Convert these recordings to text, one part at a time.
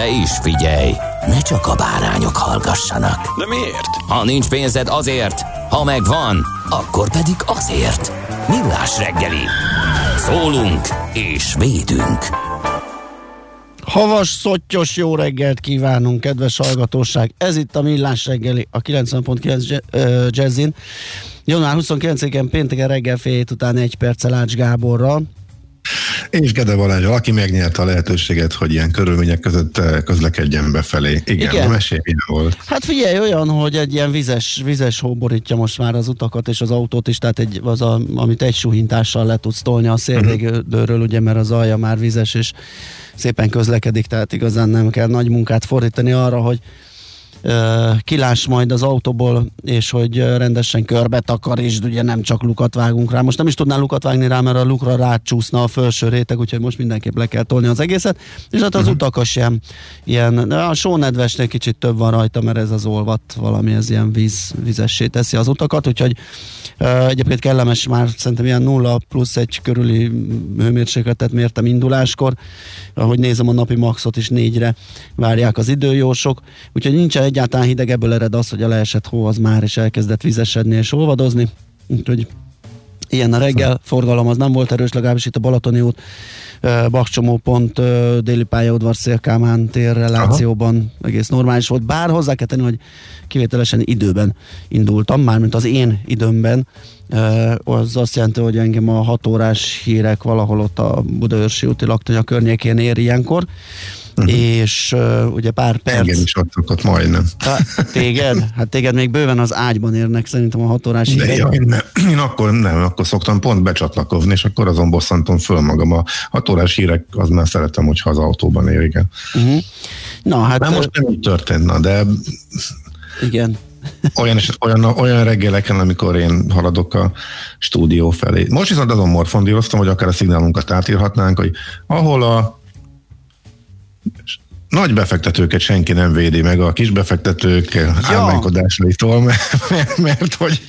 De is figyelj, ne csak a bárányok hallgassanak. De miért? Ha nincs pénzed azért, ha megvan, akkor pedig azért. Millás reggeli. Szólunk és védünk. Havas, szottyos jó reggelt kívánunk, kedves hallgatóság! Ez itt a Millás reggeli, a 90.9 Je- ö, Jazzin. Január 29-én pénteken reggel fél hét után egy perccel Ács Gáborral. És Gede Balázs, aki megnyerte a lehetőséget, hogy ilyen körülmények között eh, közlekedjen befelé. Igen, Igen. Mesélj, milyen volt. Hát figyelj, olyan, hogy egy ilyen vizes, vizes hó borítja most már az utakat és az autót is, tehát egy, az a, amit egy suhintással le tudsz tolni a szélvédőről, ugye, mert az alja már vizes, és szépen közlekedik, tehát igazán nem kell nagy munkát fordítani arra, hogy ö, kiláss majd az autóból, és hogy rendesen körbe takarítsd, ugye nem csak lukat vágunk rá. Most nem is tudnál lukat vágni rá, mert a lukra rácsúszna a felső réteg, úgyhogy most mindenképp le kell tolni az egészet. És hát az uh-huh. utak is ilyen, a sónedvesnél kicsit több van rajta, mert ez az olvat valami, ez ilyen víz, vízessé teszi az utakat, úgyhogy egyébként kellemes már szerintem ilyen 0 plusz egy körüli hőmérsékletet mértem induláskor, ahogy nézem a napi maxot is négyre várják az időjósok, úgyhogy nincsen egyáltalán hideg, ebből ered az, hogy a leesett hó az már is elkezdett vizesedni és olvadozni, úgyhogy ilyen a reggel, forgalom az nem volt erős, legalábbis itt a Balatoni út, ö, Bakcsomó pont, ö, déli pályaudvar Szélkámán tér relációban egész normális volt, bár hozzá kell tenni, hogy kivételesen időben indultam, mármint az én időmben, az azt jelenti, hogy engem a 6 órás hírek valahol ott a Budaörsi úti laktanya környékén ér ilyenkor, és uh, ugye pár perc... Engem is ott szokott majdnem. Ha, téged? Hát téged még bőven az ágyban érnek szerintem a hat órás De hírek. ja, én, nem, én akkor nem, akkor szoktam pont becsatlakozni, és akkor azon bosszantom föl magam. A hat órás hírek, az már szeretem, hogyha az autóban ér, igen. Uh-huh. Na hát, Nem most nem így történt, na, de igen. olyan, olyan, olyan reggeleken, amikor én haladok a stúdió felé. Most viszont azon morfondíroztam, hogy akár a szignálunkat átírhatnánk, hogy ahol a nagy befektetőket senki nem védi meg a kis befektetők ja. álmánykodásaitól, mert, mert, mert hogy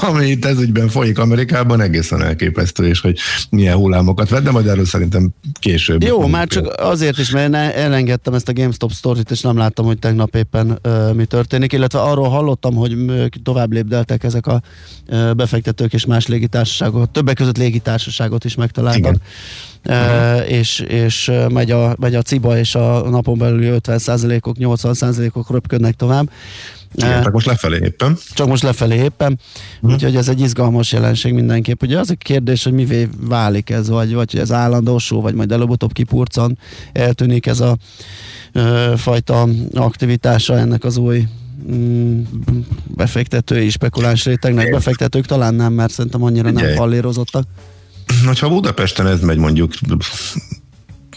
ami itt ez ügyben folyik Amerikában egészen elképesztő, és hogy milyen hullámokat vett, de majd erről szerintem később. Jó, már csak azért is, mert elengedtem ezt a GameStop sztorit, és nem láttam, hogy tegnap éppen uh, mi történik, illetve arról hallottam, hogy tovább lépdeltek ezek a uh, befektetők és más légitársaságok, többek között légitársaságot is megtaláltak. Igen. Uh, és, és megy, a, megy a ciba, és a napon belül 50%-ok, 80%-ok röpködnek tovább. Igen, csak most lefelé éppen. Csak most lefelé éppen, hmm. úgyhogy ez egy izgalmas jelenség mindenképp. Ugye az a kérdés, hogy mivé válik ez, vagy, vagy hogy ez állandósó, vagy majd előbb-utóbb kipurcan, eltűnik ez a ö, fajta aktivitása ennek az új mm, befektetői, spekuláns rétegnek. Befektetők talán nem, mert szerintem annyira nem Figyelj. pallérozottak. Hogyha Budapesten ez megy mondjuk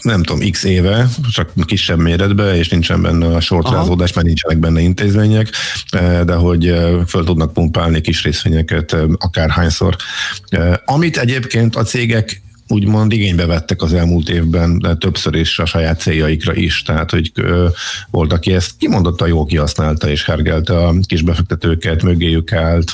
nem tudom, x éve, csak kisebb méretben, és nincsen benne a sortrázódás, mert nincsenek benne intézmények, eh, de hogy eh, föl tudnak pumpálni kis részvényeket eh, akárhányszor. Amit egyébként a cégek úgymond igénybe vettek az elmúlt évben többször is a saját céljaikra is, tehát hogy volt, aki ezt kimondottan jól kihasználta és hergelte a kis befektetőket, mögéjük állt,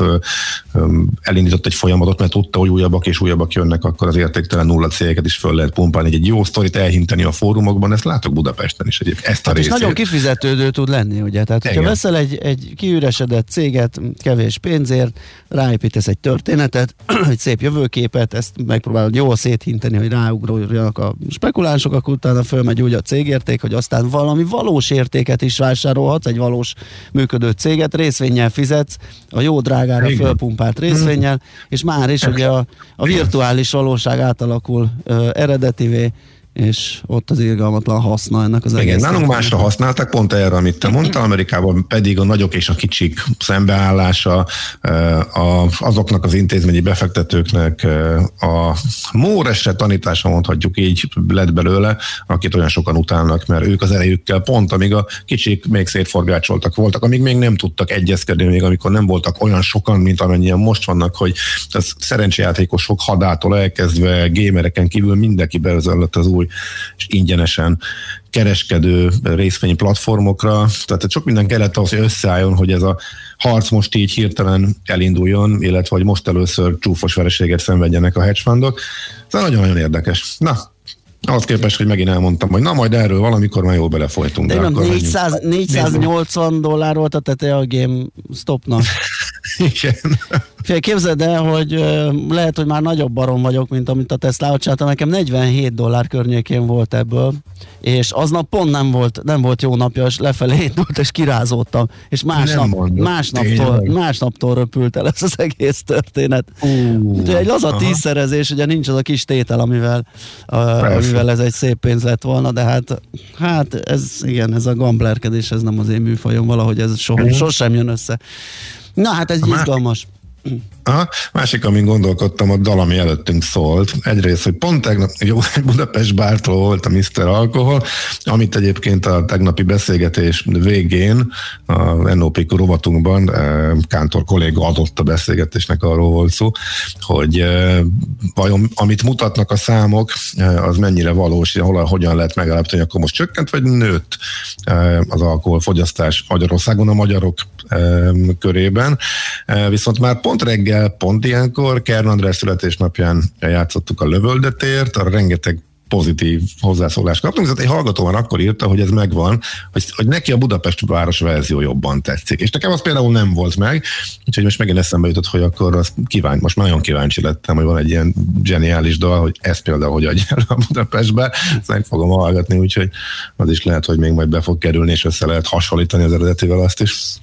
elindított egy folyamatot, mert tudta, hogy újabbak és újabbak jönnek, akkor az értéktelen nulla cégeket is föl lehet pumpálni, egy jó sztorit elhinteni a fórumokban, ezt látok Budapesten is egyébként, ezt a Hát és részét. nagyon kifizetődő tud lenni, ugye? Tehát, hogyha Igen. veszel egy, egy kiüresedett céget kevés pénzért, ráépítesz egy történetet, egy szép jövőképet, ezt megpróbálod jól széthinteni, hogy ráugruljanak a spekulánsok, akkor utána fölmegy úgy a cégérték, hogy aztán valami valós értéket is vásárolhatsz, egy valós működő céget, részvényel fizetsz, a jó drágára Igen. fölpumpált részvényel, és már is ugye a, a virtuális valóság átalakul ö, eredetivé, és ott az irgalmatlan haszna ennek az Igen, egész. nálunk másra használták, pont erre, amit te mondtál, Amerikában pedig a nagyok és a kicsik szembeállása, eh, azoknak az intézményi befektetőknek eh, a móresre tanítása, mondhatjuk így, lett belőle, akit olyan sokan utálnak, mert ők az erejükkel pont, amíg a kicsik még szétforgácsoltak voltak, amíg még nem tudtak egyezkedni, még amikor nem voltak olyan sokan, mint amennyien most vannak, hogy az szerencsejátékosok hadától elkezdve gémereken kívül mindenki beözöllött az új és ingyenesen kereskedő részvény platformokra. Tehát sok minden kellett ahhoz, hogy összeálljon, hogy ez a harc most így hirtelen elinduljon, illetve hogy most először csúfos vereséget szenvedjenek a hedge fundok. Ez nagyon-nagyon érdekes. Na, ahhoz képest, hogy megint elmondtam, hogy na majd erről valamikor már jól belefolytunk. De menjünk. 400, 480 dollár volt a teteje a GameStopnak. Igen. Fél, képzeld el, hogy lehet, hogy már nagyobb barom vagyok, mint amit a Tesla csinálta. Nekem 47 dollár környékén volt ebből, és aznap pont nem volt, nem volt jó napja, és lefelé indult, és kirázódtam. És másnap, másnaptól, másnaptól röpült el ez az egész történet. Uh, Úgyhogy egy laza aha. tízszerezés, ugye nincs az a kis tétel, amivel, uh, amivel ez egy szép pénz lett volna, de hát, hát ez igen, ez a gamblerkedés, ez nem az én műfajom, valahogy ez so, Mhm. sosem jön össze. Na hát ez A izgalmas. Aha. Másik, amin gondolkodtam, a dal, ami előttünk szólt. Egyrészt, hogy pont tegnap jó, Budapest bártól volt a Mr. Alkohol, amit egyébként a tegnapi beszélgetés végén a NOP rovatunkban eh, Kántor kolléga adott a beszélgetésnek, arról volt szó, hogy eh, vajon amit mutatnak a számok, eh, az mennyire valós, hol, hogyan lehet megállapítani, akkor most csökkent vagy nőtt az alkoholfogyasztás Magyarországon a magyarok körében. Eh, Viszont már pont reggel, pont ilyenkor, Kern András születésnapján játszottuk a lövöldetért, arra rengeteg pozitív hozzászólást kaptunk, viszont egy hallgató már akkor írta, hogy ez megvan, hogy, hogy neki a Budapest város verzió jobban tetszik. És nekem az például nem volt meg, úgyhogy most megint eszembe jutott, hogy akkor az kíváncsi, most nagyon kíváncsi lettem, hogy van egy ilyen zseniális dal, hogy ez például hogy adja el a Budapestbe, ezt meg fogom hallgatni, úgyhogy az is lehet, hogy még majd be fog kerülni, és össze lehet hasonlítani az eredetivel azt is.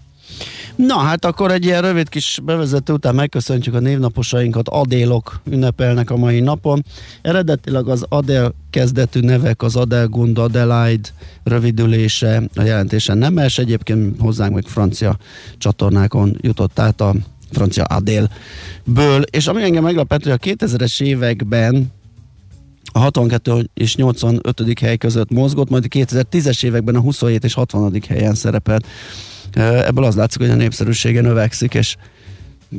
Na hát akkor egy ilyen rövid kis bevezető után megköszöntjük a névnaposainkat. Adélok ünnepelnek a mai napon. Eredetileg az Adél kezdetű nevek az Adelgund, Adelaide rövidülése a jelentésen nemes. Egyébként hozzánk meg francia csatornákon jutott át a francia Adélből. És ami engem meglepett, hogy a 2000-es években a 62 és 85. hely között mozgott, majd a 2010-es években a 27 és 60. helyen szerepelt. Ebből az látszik, hogy a népszerűsége növekszik, és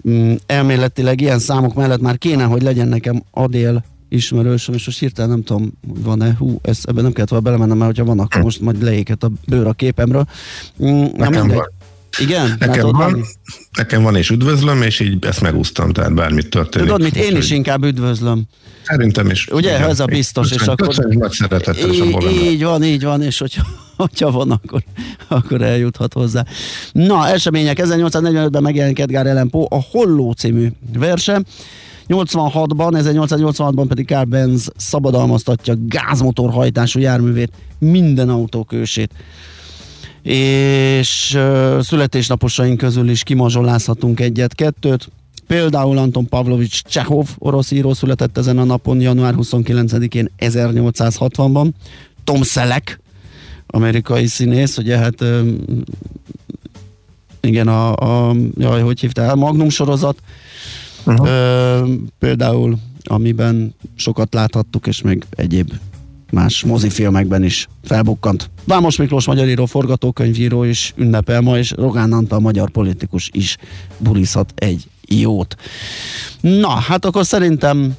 mm, elméletileg ilyen számok mellett már kéne, hogy legyen nekem Adél ismerősöm, és most hirtelen nem tudom, van-e, hú, ez, ebben nem kellett volna belemennem, mert hogyha van, akkor most majd leéket a bőr a képemről. Mm, nekem van. Igen? Nekem van, nekem van, és üdvözlöm, és így ezt megúsztam, tehát bármit történik. Tudod mit, én is inkább üdvözlöm. Szerintem is. Ugye, igen, ez a biztos, köszön, és akkor... Köszönjük nagy szeretettel, így, így van, így van, és hogyha, hogyha van, akkor, akkor eljuthat hozzá. Na, események, 1845-ben megjelenik Edgar Allan Poe a Holló című verse, 86-ban, 1886-ban pedig Carl Benz szabadalmaztatja gázmotorhajtású járművét, minden autókősét és születésnaposaink közül is kimazsolázhatunk egyet-kettőt. Például Anton Pavlovics Csehov, orosz író született ezen a napon, január 29-én 1860-ban. Tom Selleck, amerikai színész, ugye hát igen, a, a jaj, hogy hívta Magnum sorozat, uh-huh. ö, például, amiben sokat láthattuk, és még egyéb más mozifilmekben is felbukkant. Vámos Miklós magyar író, forgatókönyvíró is ünnepel ma, és Rogán Antal magyar politikus is bulizhat egy jót. Na, hát akkor szerintem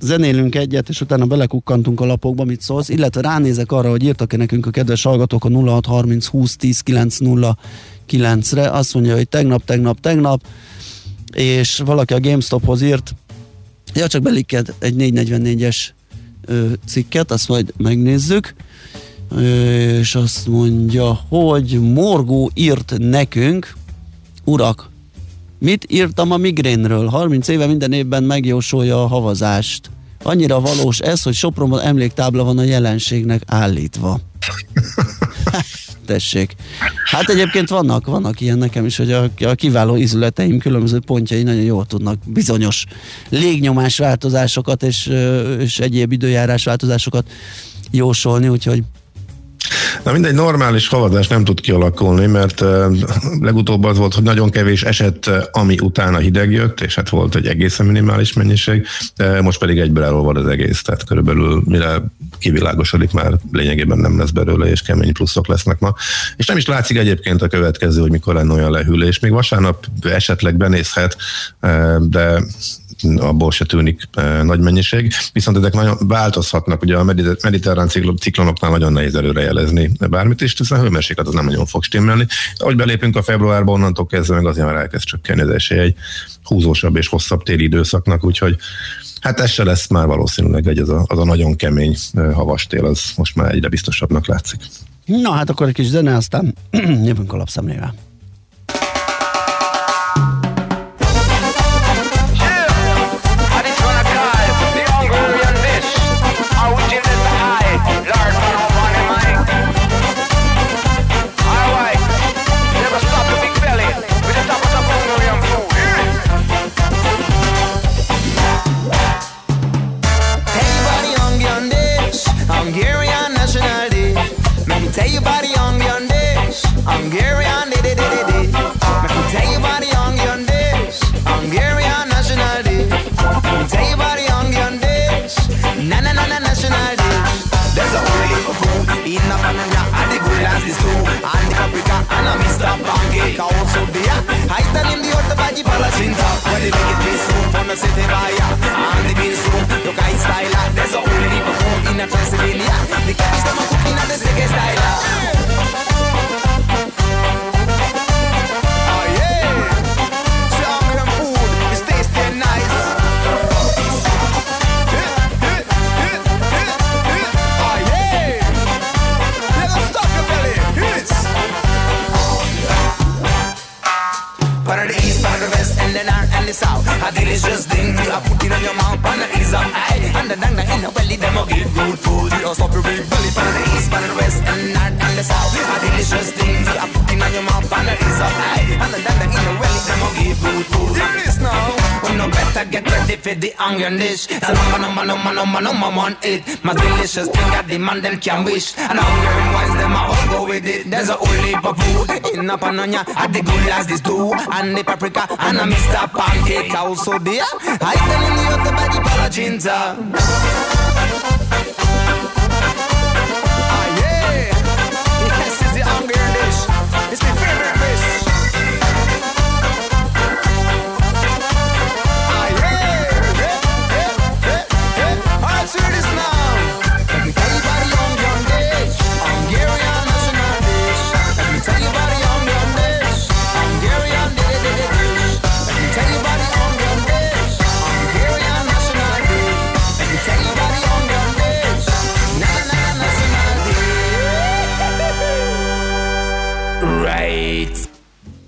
zenélünk egyet, és utána belekukkantunk a lapokba, mit szólsz, illetve ránézek arra, hogy írtak-e nekünk a kedves hallgatók a 0630 20 10 909 re azt mondja, hogy tegnap, tegnap, tegnap, és valaki a GameStophoz írt, ja, csak beliked egy 444-es cikket, azt majd megnézzük, és azt mondja, hogy Morgó írt nekünk, urak, mit írtam a migrénről? 30 éve minden évben megjósolja a havazást. Annyira valós ez, hogy Sopronban emléktábla van a jelenségnek állítva. Tessék. Hát egyébként vannak, vannak ilyen nekem is, hogy a, a kiváló ízületeim különböző pontjai nagyon jól tudnak bizonyos légnyomás változásokat és, és egyéb időjárás változásokat jósolni, úgyhogy Na mindegy, normális havazás nem tud kialakulni, mert legutóbb az volt, hogy nagyon kevés eset, ami utána hideg jött, és hát volt egy egészen minimális mennyiség, most pedig egyből elolvad az egész, tehát körülbelül mire kivilágosodik már lényegében nem lesz belőle, és kemény pluszok lesznek ma. És nem is látszik egyébként a következő, hogy mikor lenne olyan lehűlés. Még vasárnap esetleg benézhet, de abból se tűnik e, nagy mennyiség, viszont ezek nagyon változhatnak, ugye a mediterrán ciklonoknál nagyon nehéz előrejelezni bármit is, hiszen a hőmérséklet az nem nagyon fog stimmelni. Ahogy belépünk a februárba, onnantól kezdve meg azért már elkezd csökkenni az esély egy húzósabb és hosszabb téli időszaknak, úgyhogy Hát ez se lesz már valószínűleg egy az a, az a nagyon kemény havastél, az most már egyre biztosabbnak látszik. Na hát akkor egy kis zene, aztán jövünk a lapszemlével. is true And the paprika and a Mr. Pancake Also dia Hai the di orta bhaji bala chinta When they make it be soup on a city baya And the beans soup Look I style. There's a only people in a Transylvania The cash them a cooking at the sickest style delicious thing you I put it in your mouth and it is a high. And the dang in the belly them'll give good food It'll stop your belly from the east, from the west and north and the south A delicious thing you I put it in your mouth and it is a high. And the dang in the belly them'll give good food Hear this now then ready for the hunger dish. The number, number, number, number, number one it. My delicious thing I demand them can wish. And hunger and wise them I all go with it. There's a whole heap of food in a panonia. I the good as this too. And the paprika and a Mr. Pancake also there. I tell in the other by the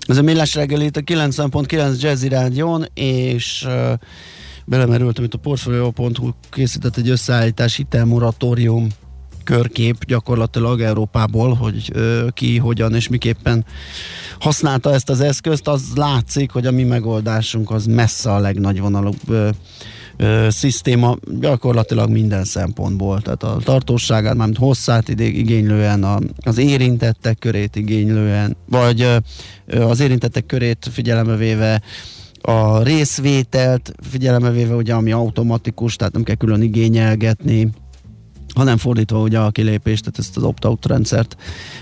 Ez a Millás reggeli itt a 90.9 Jazzy Rádion, és uh, belemerültem itt a Portfolio.hu készített egy összeállítás hitelmoratórium körkép gyakorlatilag Európából, hogy uh, ki, hogyan és miképpen használta ezt az eszközt, az látszik, hogy a mi megoldásunk az messze a legnagyvonalúbb ö, szisztéma gyakorlatilag minden szempontból, tehát a tartóságát, mármint hosszát igénylően, a, az érintettek körét igénylően, vagy ö, az érintettek körét figyelembe véve a részvételt figyelembe véve, ugye, ami automatikus, tehát nem kell külön igényelgetni, hanem fordítva ugye a kilépést, tehát ezt az opt-out rendszert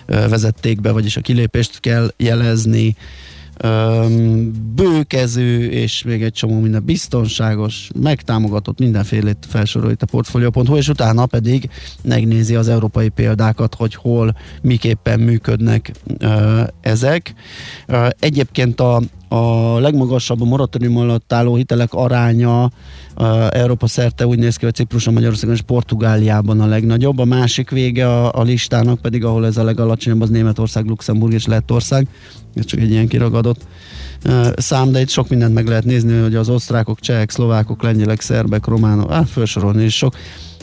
ö, vezették be, vagyis a kilépést kell jelezni, bőkező, és még egy csomó minden biztonságos, megtámogatott mindenfélét felsorol itt a portfolio.hu, és utána pedig megnézi az európai példákat, hogy hol, miképpen működnek ezek. Egyébként a, a legmagasabb a moratórium alatt álló hitelek aránya Európa szerte úgy néz ki, hogy Cipruson, Magyarországon és Portugáliában a legnagyobb. A másik vége a, a listának pedig, ahol ez a legalacsonyabb, az Németország, Luxemburg és Lettország. Ez csak egy ilyen kiragadott szám, de itt sok mindent meg lehet nézni, hogy az osztrákok, csehek, szlovákok, lengyelek, szerbek, románok, hát felsorolni is sok,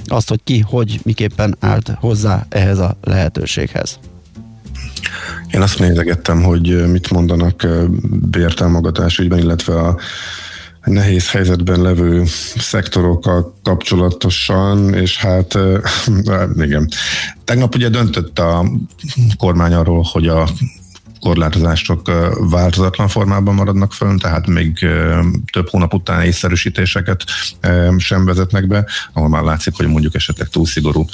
azt, hogy ki, hogy, miképpen állt hozzá ehhez a lehetőséghez. Én azt nézegettem, hogy mit mondanak bértámogatás ügyben, illetve a nehéz helyzetben levő szektorokkal kapcsolatosan, és hát igen. Tegnap ugye döntött a kormány arról, hogy a korlátozások változatlan formában maradnak fönn, tehát még több hónap után észszerűsítéseket sem vezetnek be, ahol már látszik, hogy mondjuk esetleg túl szigorú,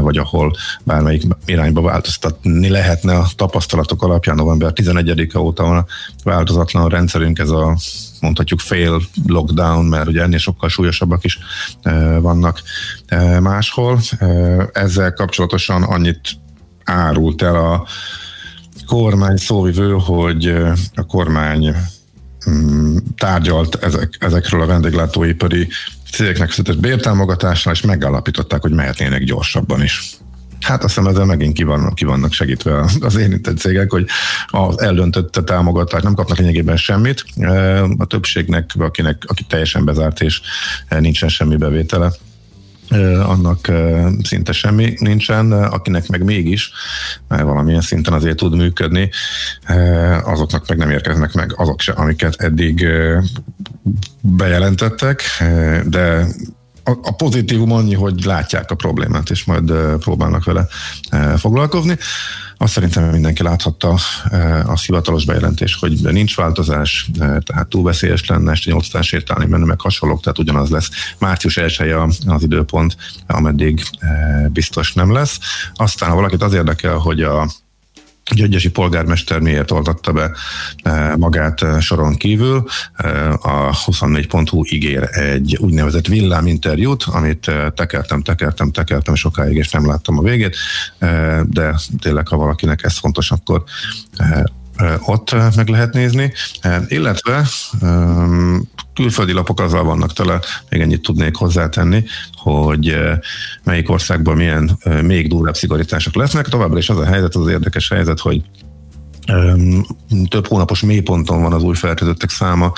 vagy ahol bármelyik irányba változtatni lehetne a tapasztalatok alapján november 11-e óta van változatlan a rendszerünk, ez a mondhatjuk fél lockdown, mert ugye ennél sokkal súlyosabbak is vannak máshol. Ezzel kapcsolatosan annyit árult el a kormány szóvivő, hogy a kormány mm, tárgyalt ezek, ezekről a vendéglátóipari cégeknek született bértámogatásnál, és megállapították, hogy mehetnének gyorsabban is. Hát azt hiszem ezzel megint ki vannak, ki vannak segítve az érintett cégek, hogy az eldöntött támogatást nem kapnak lényegében semmit. A többségnek, akinek, aki teljesen bezárt és nincsen semmi bevétele, annak szinte semmi nincsen, akinek meg mégis, mert valamilyen szinten azért tud működni, azoknak meg nem érkeznek meg azok se, amiket eddig bejelentettek, de a pozitívum annyi, hogy látják a problémát, és majd próbálnak vele foglalkozni. Azt szerintem mindenki láthatta a hivatalos bejelentés, hogy nincs változás, tehát túl veszélyes lenne este 8 sétálni, menni, meg hasonlók, tehát ugyanaz lesz. Március 1 az időpont, ameddig biztos nem lesz. Aztán, ha valakit az érdekel, hogy a Gyöngyösi polgármester miért oltatta be magát soron kívül. A 24.hu ígér egy úgynevezett villáminterjút, amit tekertem, tekertem, tekertem sokáig, és nem láttam a végét, de tényleg, ha valakinek ez fontos, akkor ott meg lehet nézni, illetve külföldi lapok azzal vannak tele, még ennyit tudnék hozzátenni, hogy melyik országban milyen még durvább szigorítások lesznek. Továbbra is az a helyzet, az, az érdekes helyzet, hogy több hónapos mélyponton van az új fertőzöttek száma,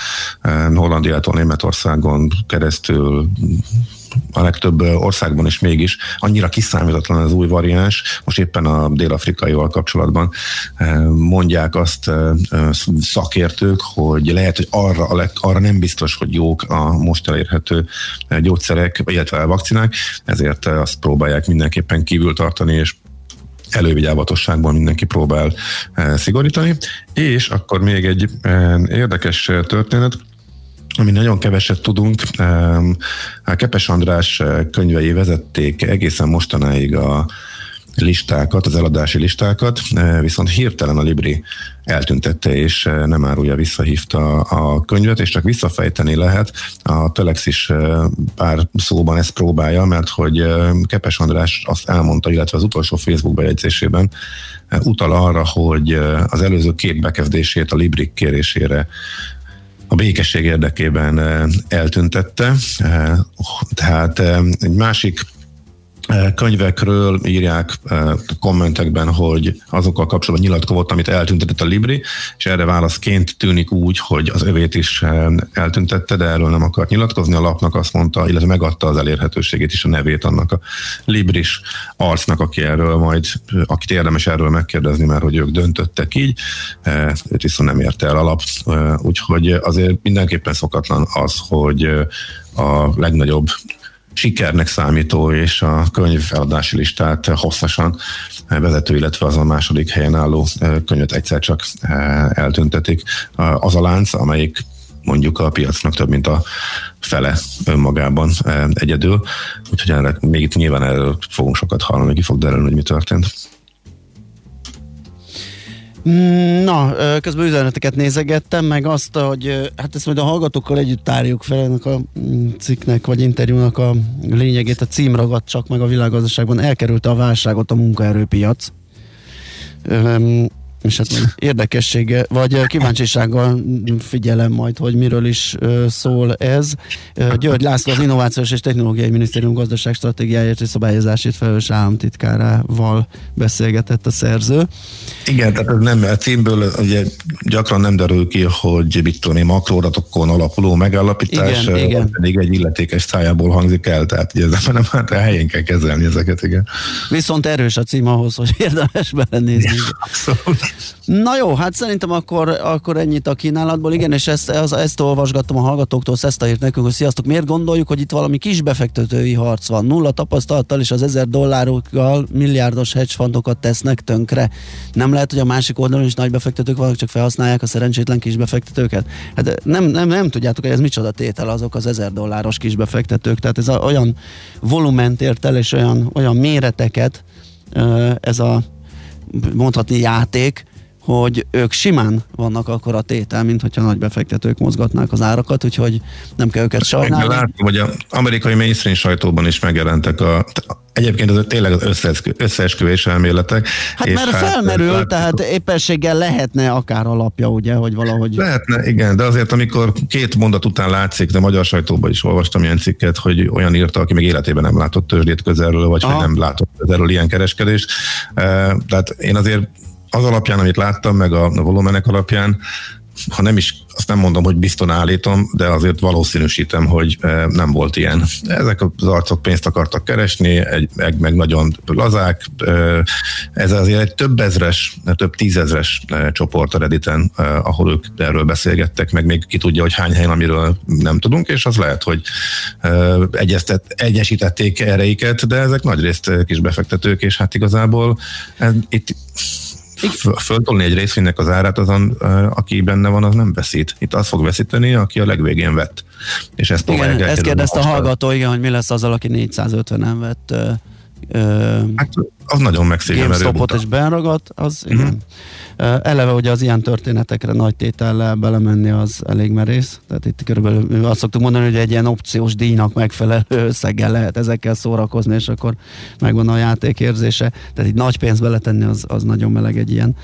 Hollandiától Németországon keresztül a legtöbb országban is mégis annyira kiszámítatlan az új variáns, most éppen a dél-afrikaival kapcsolatban mondják azt szakértők, hogy lehet, hogy arra, a leg, arra nem biztos, hogy jók a most elérhető gyógyszerek, illetve a vakcinák, ezért azt próbálják mindenképpen kívül tartani, és elővigyávatosságban mindenki próbál szigorítani. És akkor még egy érdekes történet, ami nagyon keveset tudunk. Kepes András könyvei vezették egészen mostanáig a listákat, az eladási listákat, viszont hirtelen a Libri eltüntette, és nem árulja, visszahívta a könyvet, és csak visszafejteni lehet. A Telex is pár szóban ezt próbálja, mert hogy Kepes András azt elmondta, illetve az utolsó Facebook bejegyzésében utal arra, hogy az előző két bekezdését a Libri kérésére a békesség érdekében eltüntette. Tehát egy másik könyvekről írják kommentekben, hogy azokkal kapcsolatban nyilatkozott, amit eltüntetett a Libri, és erre válaszként tűnik úgy, hogy az övét is eltüntette, de erről nem akart nyilatkozni. A lapnak azt mondta, illetve megadta az elérhetőségét is a nevét annak a Libris arcnak, aki erről majd, akit érdemes erről megkérdezni, mert hogy ők döntöttek így, őt viszont nem érte el alap. Úgyhogy azért mindenképpen szokatlan az, hogy a legnagyobb sikernek számító és a könyv eladási listát hosszasan vezető, illetve az a második helyen álló könyvet egyszer csak eltüntetik. Az a lánc, amelyik mondjuk a piacnak több mint a fele önmagában egyedül. Úgyhogy erre, még itt nyilván erről fogunk sokat hallani, ki fog derülni, hogy mi történt. Na, közben üzeneteket nézegettem, meg azt, hogy hát ezt majd a hallgatókkal együtt tárjuk fel ennek a mm, cikknek, vagy interjúnak a lényegét, a cím ragadt csak meg a világgazdaságban, elkerülte a válságot a munkaerőpiac és hát érdekessége, vagy kíváncsisággal figyelem majd, hogy miről is szól ez. György László az Innovációs és Technológiai Minisztérium gazdaság stratégiáért és szabályozásért felelős államtitkárával beszélgetett a szerző. Igen, tehát ez nem, a címből ugye gyakran nem derül ki, hogy mit tudom én, makroadatokon alapuló megállapítás, igen, igen. pedig egy illetékes szájából hangzik el, tehát ugye ez nem hát a helyén kell kezelni ezeket, igen. Viszont erős a cím ahhoz, hogy érdemes belenézni. Abszolút. Na jó, hát szerintem akkor, akkor ennyit a kínálatból. Igen, és ezt, ezt, ezt olvasgattam a hallgatóktól, ezt a írt nekünk, hogy sziasztok, miért gondoljuk, hogy itt valami kis befektetői harc van? Nulla tapasztalattal és az ezer dollárokkal milliárdos hedge fundokat tesznek tönkre. Nem lehet, hogy a másik oldalon is nagy befektetők vannak, csak felhasználják a szerencsétlen kis befektetőket? Hát nem, nem, nem tudjátok, hogy ez micsoda tétel azok az ezer dolláros kis befektetők. Tehát ez a, olyan volument ért el, és olyan, olyan méreteket ez a mondhatni játék, hogy ők simán vannak akkor a tétel, mint hogyha nagy befektetők mozgatnák az árakat, úgyhogy nem kell őket sajnálni. Látom, hogy az amerikai mainstream sajtóban is megjelentek a Egyébként ez tényleg az összeesküvés elméletek. Hát és mert hát felmerül, hát, tehát éppenséggel lehetne akár alapja, ugye, hogy valahogy... Lehetne, igen, de azért amikor két mondat után látszik, de magyar sajtóban is olvastam ilyen cikket, hogy olyan írta, aki még életében nem látott tőzsdét közelről, vagy Aha. hogy nem látott közelről ilyen kereskedést. Tehát én azért az alapján, amit láttam, meg a, a volumenek alapján, ha nem is, azt nem mondom, hogy bizton állítom, de azért valószínűsítem, hogy e, nem volt ilyen. Ezek az arcok pénzt akartak keresni, egy, meg, meg nagyon lazák. E, ez azért egy több ezres, több tízezres e, csoport a Redditen, ahol ők erről beszélgettek, meg még ki tudja, hogy hány helyen, amiről nem tudunk, és az lehet, hogy egyeztet, egyesítették ereiket, de ezek nagyrészt kis befektetők, és hát igazából itt föltolni egy részvénynek az árát, azon, aki benne van, az nem veszít. Itt az fog veszíteni, aki a legvégén vett. És ezt igen, ezt kérdezte a hallgató, igen, hogy mi lesz azzal, aki 450-en vett hát, az nagyon megszégyenelő. GameStopot és benragadt, az uh-huh. igen. Eleve ugye az ilyen történetekre nagy tétellel belemenni az elég merész. Tehát itt körülbelül azt szoktuk mondani, hogy egy ilyen opciós díjnak megfelelő összeggel lehet ezekkel szórakozni, és akkor megvan a játékérzése. Tehát egy nagy pénzt beletenni, az, az nagyon meleg egy ilyen.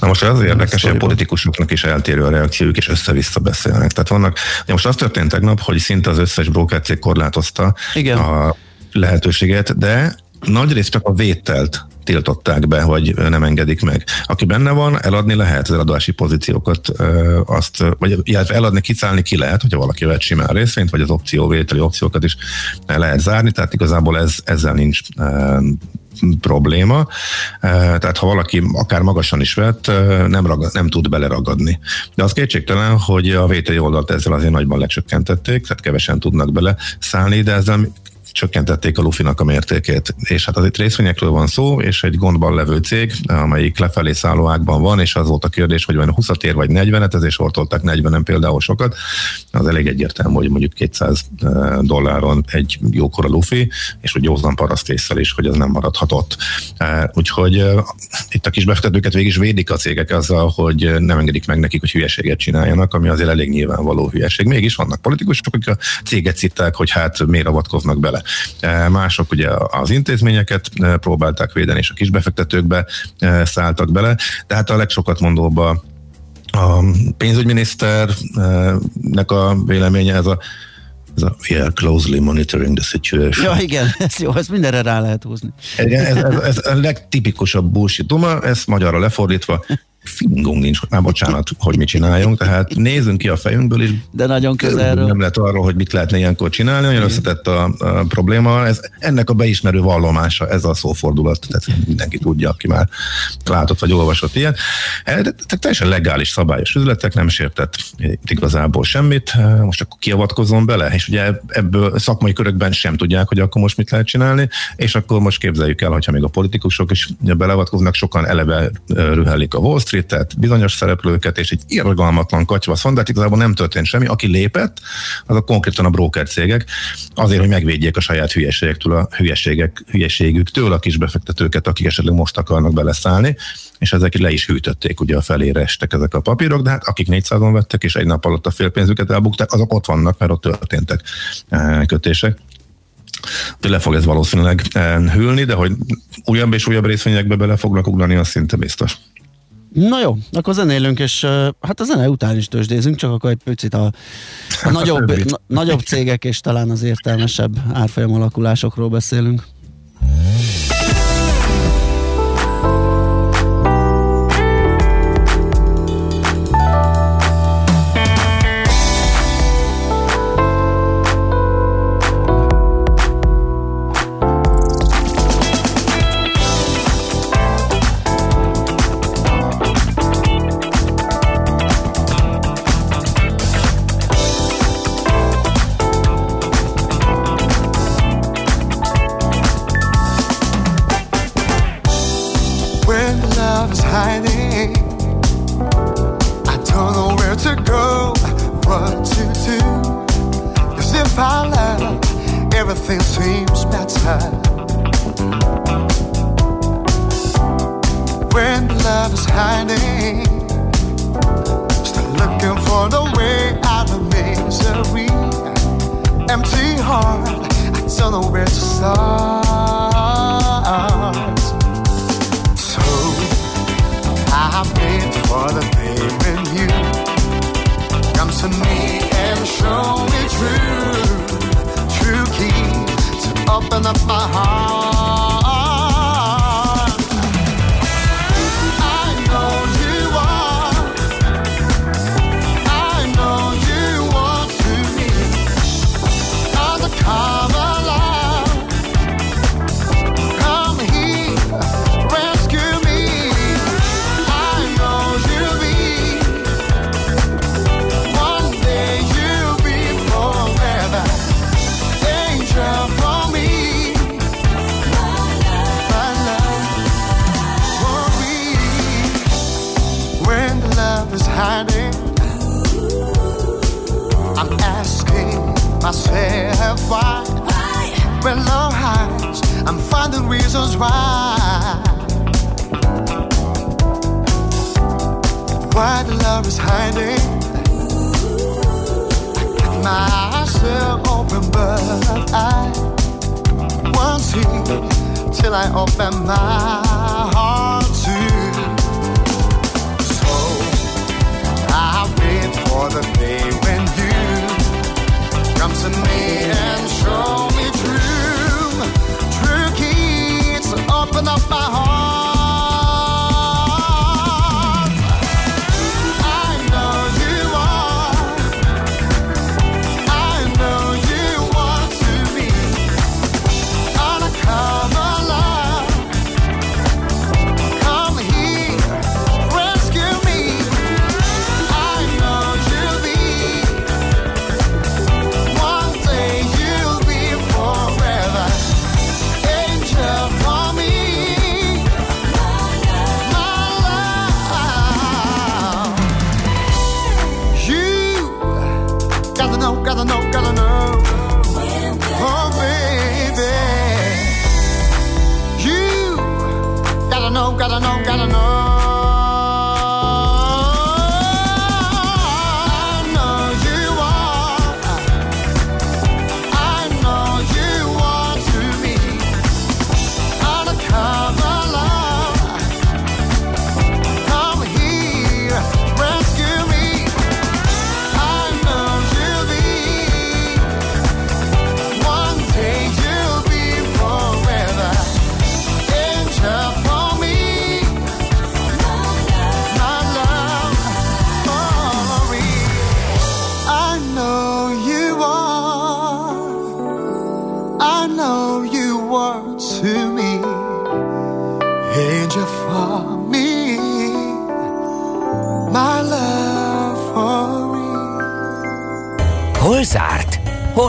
Na most az érdekes, hogy a politikusoknak is eltérő a reakciójuk, és össze-vissza beszélnek. Tehát vannak, most az történt tegnap, hogy szinte az összes brokercég korlátozta Igen. a lehetőséget, de nagyrészt csak a vételt tiltották be, vagy nem engedik meg. Aki benne van, eladni lehet az eladási pozíciókat, azt, vagy illetve eladni, kicálni ki lehet, hogyha valaki vett simán részvényt, vagy az opcióvételi opciókat is lehet zárni, tehát igazából ez, ezzel nincs probléma. Tehát ha valaki akár magasan is vett, nem, ragad, nem tud beleragadni. De az kétségtelen, hogy a vételi oldalt ezzel azért nagyban lecsökkentették, tehát kevesen tudnak bele szállni, de ezzel csökkentették a lufinak a mértékét. És hát az itt részvényekről van szó, és egy gondban levő cég, amelyik lefelé szálló ágban van, és az volt a kérdés, hogy van 20 ér vagy 40-et, ezért sortolták 40-en például sokat. Az elég egyértelmű, hogy mondjuk 200 dolláron egy jókora lufi, és hogy józan parasztésszel is, hogy ez nem maradhatott. Úgyhogy itt a kis befektetőket végig is védik a cégek azzal, hogy nem engedik meg nekik, hogy hülyeséget csináljanak, ami azért elég nyilvánvaló hülyeség. Mégis vannak politikusok, akik a céget citták, hogy hát miért avatkoznak bele. Mások ugye az intézményeket próbálták védeni, és a kisbefektetőkbe szálltak bele. Tehát a legsokat mondóba a pénzügyminiszternek a véleménye ez a ez a we are closely monitoring the situation. Ja, igen, ez jó, ez mindenre rá lehet húzni. Igen, ez, ez, ez a legtipikusabb bullshit duma, ezt magyarra lefordítva, fingunk nincs, már bocsánat, hogy mit csináljunk, tehát nézzünk ki a fejünkből, és De nagyon közelről. nem lehet arról, hogy mit lehetne ilyenkor csinálni, nagyon összetett a, a probléma, ez, ennek a beismerő vallomása, ez a szófordulat, tehát mindenki tudja, aki már látott vagy olvasott ilyen. E, de teljesen legális, szabályos üzletek, nem sértett igazából semmit, most akkor kiavatkozom bele, és ugye ebből szakmai körökben sem tudják, hogy akkor most mit lehet csinálni, és akkor most képzeljük el, hogyha még a politikusok is beleavatkoznak, sokan eleve rühellik a Wall Street-et, bizonyos szereplőket, és egy irgalmatlan katyvasz van, de hát igazából nem történt semmi. Aki lépett, az a konkrétan a broker cégek, azért, hogy megvédjék a saját hülyeségektől, a hülyeségek, hülyeségüktől a kis befektetőket, akik esetleg most akarnak beleszállni, és ezek le is hűtötték, ugye a felére estek ezek a papírok, de hát akik 400-on vettek, és egy nap alatt a félpénzüket elbukták, azok ott vannak, mert ott történtek kötések de le fog ez valószínűleg hűlni, de hogy újabb és újabb részvényekbe bele fognak ugrani, az szinte biztos. Na jó, akkor zenélünk, és hát a zene után is tőzsdézünk, csak akkor egy picit a, a nagyobb, na, nagyobb cégek és talán az értelmesebb árfolyam alakulásokról beszélünk. know, gotta know, gotta know.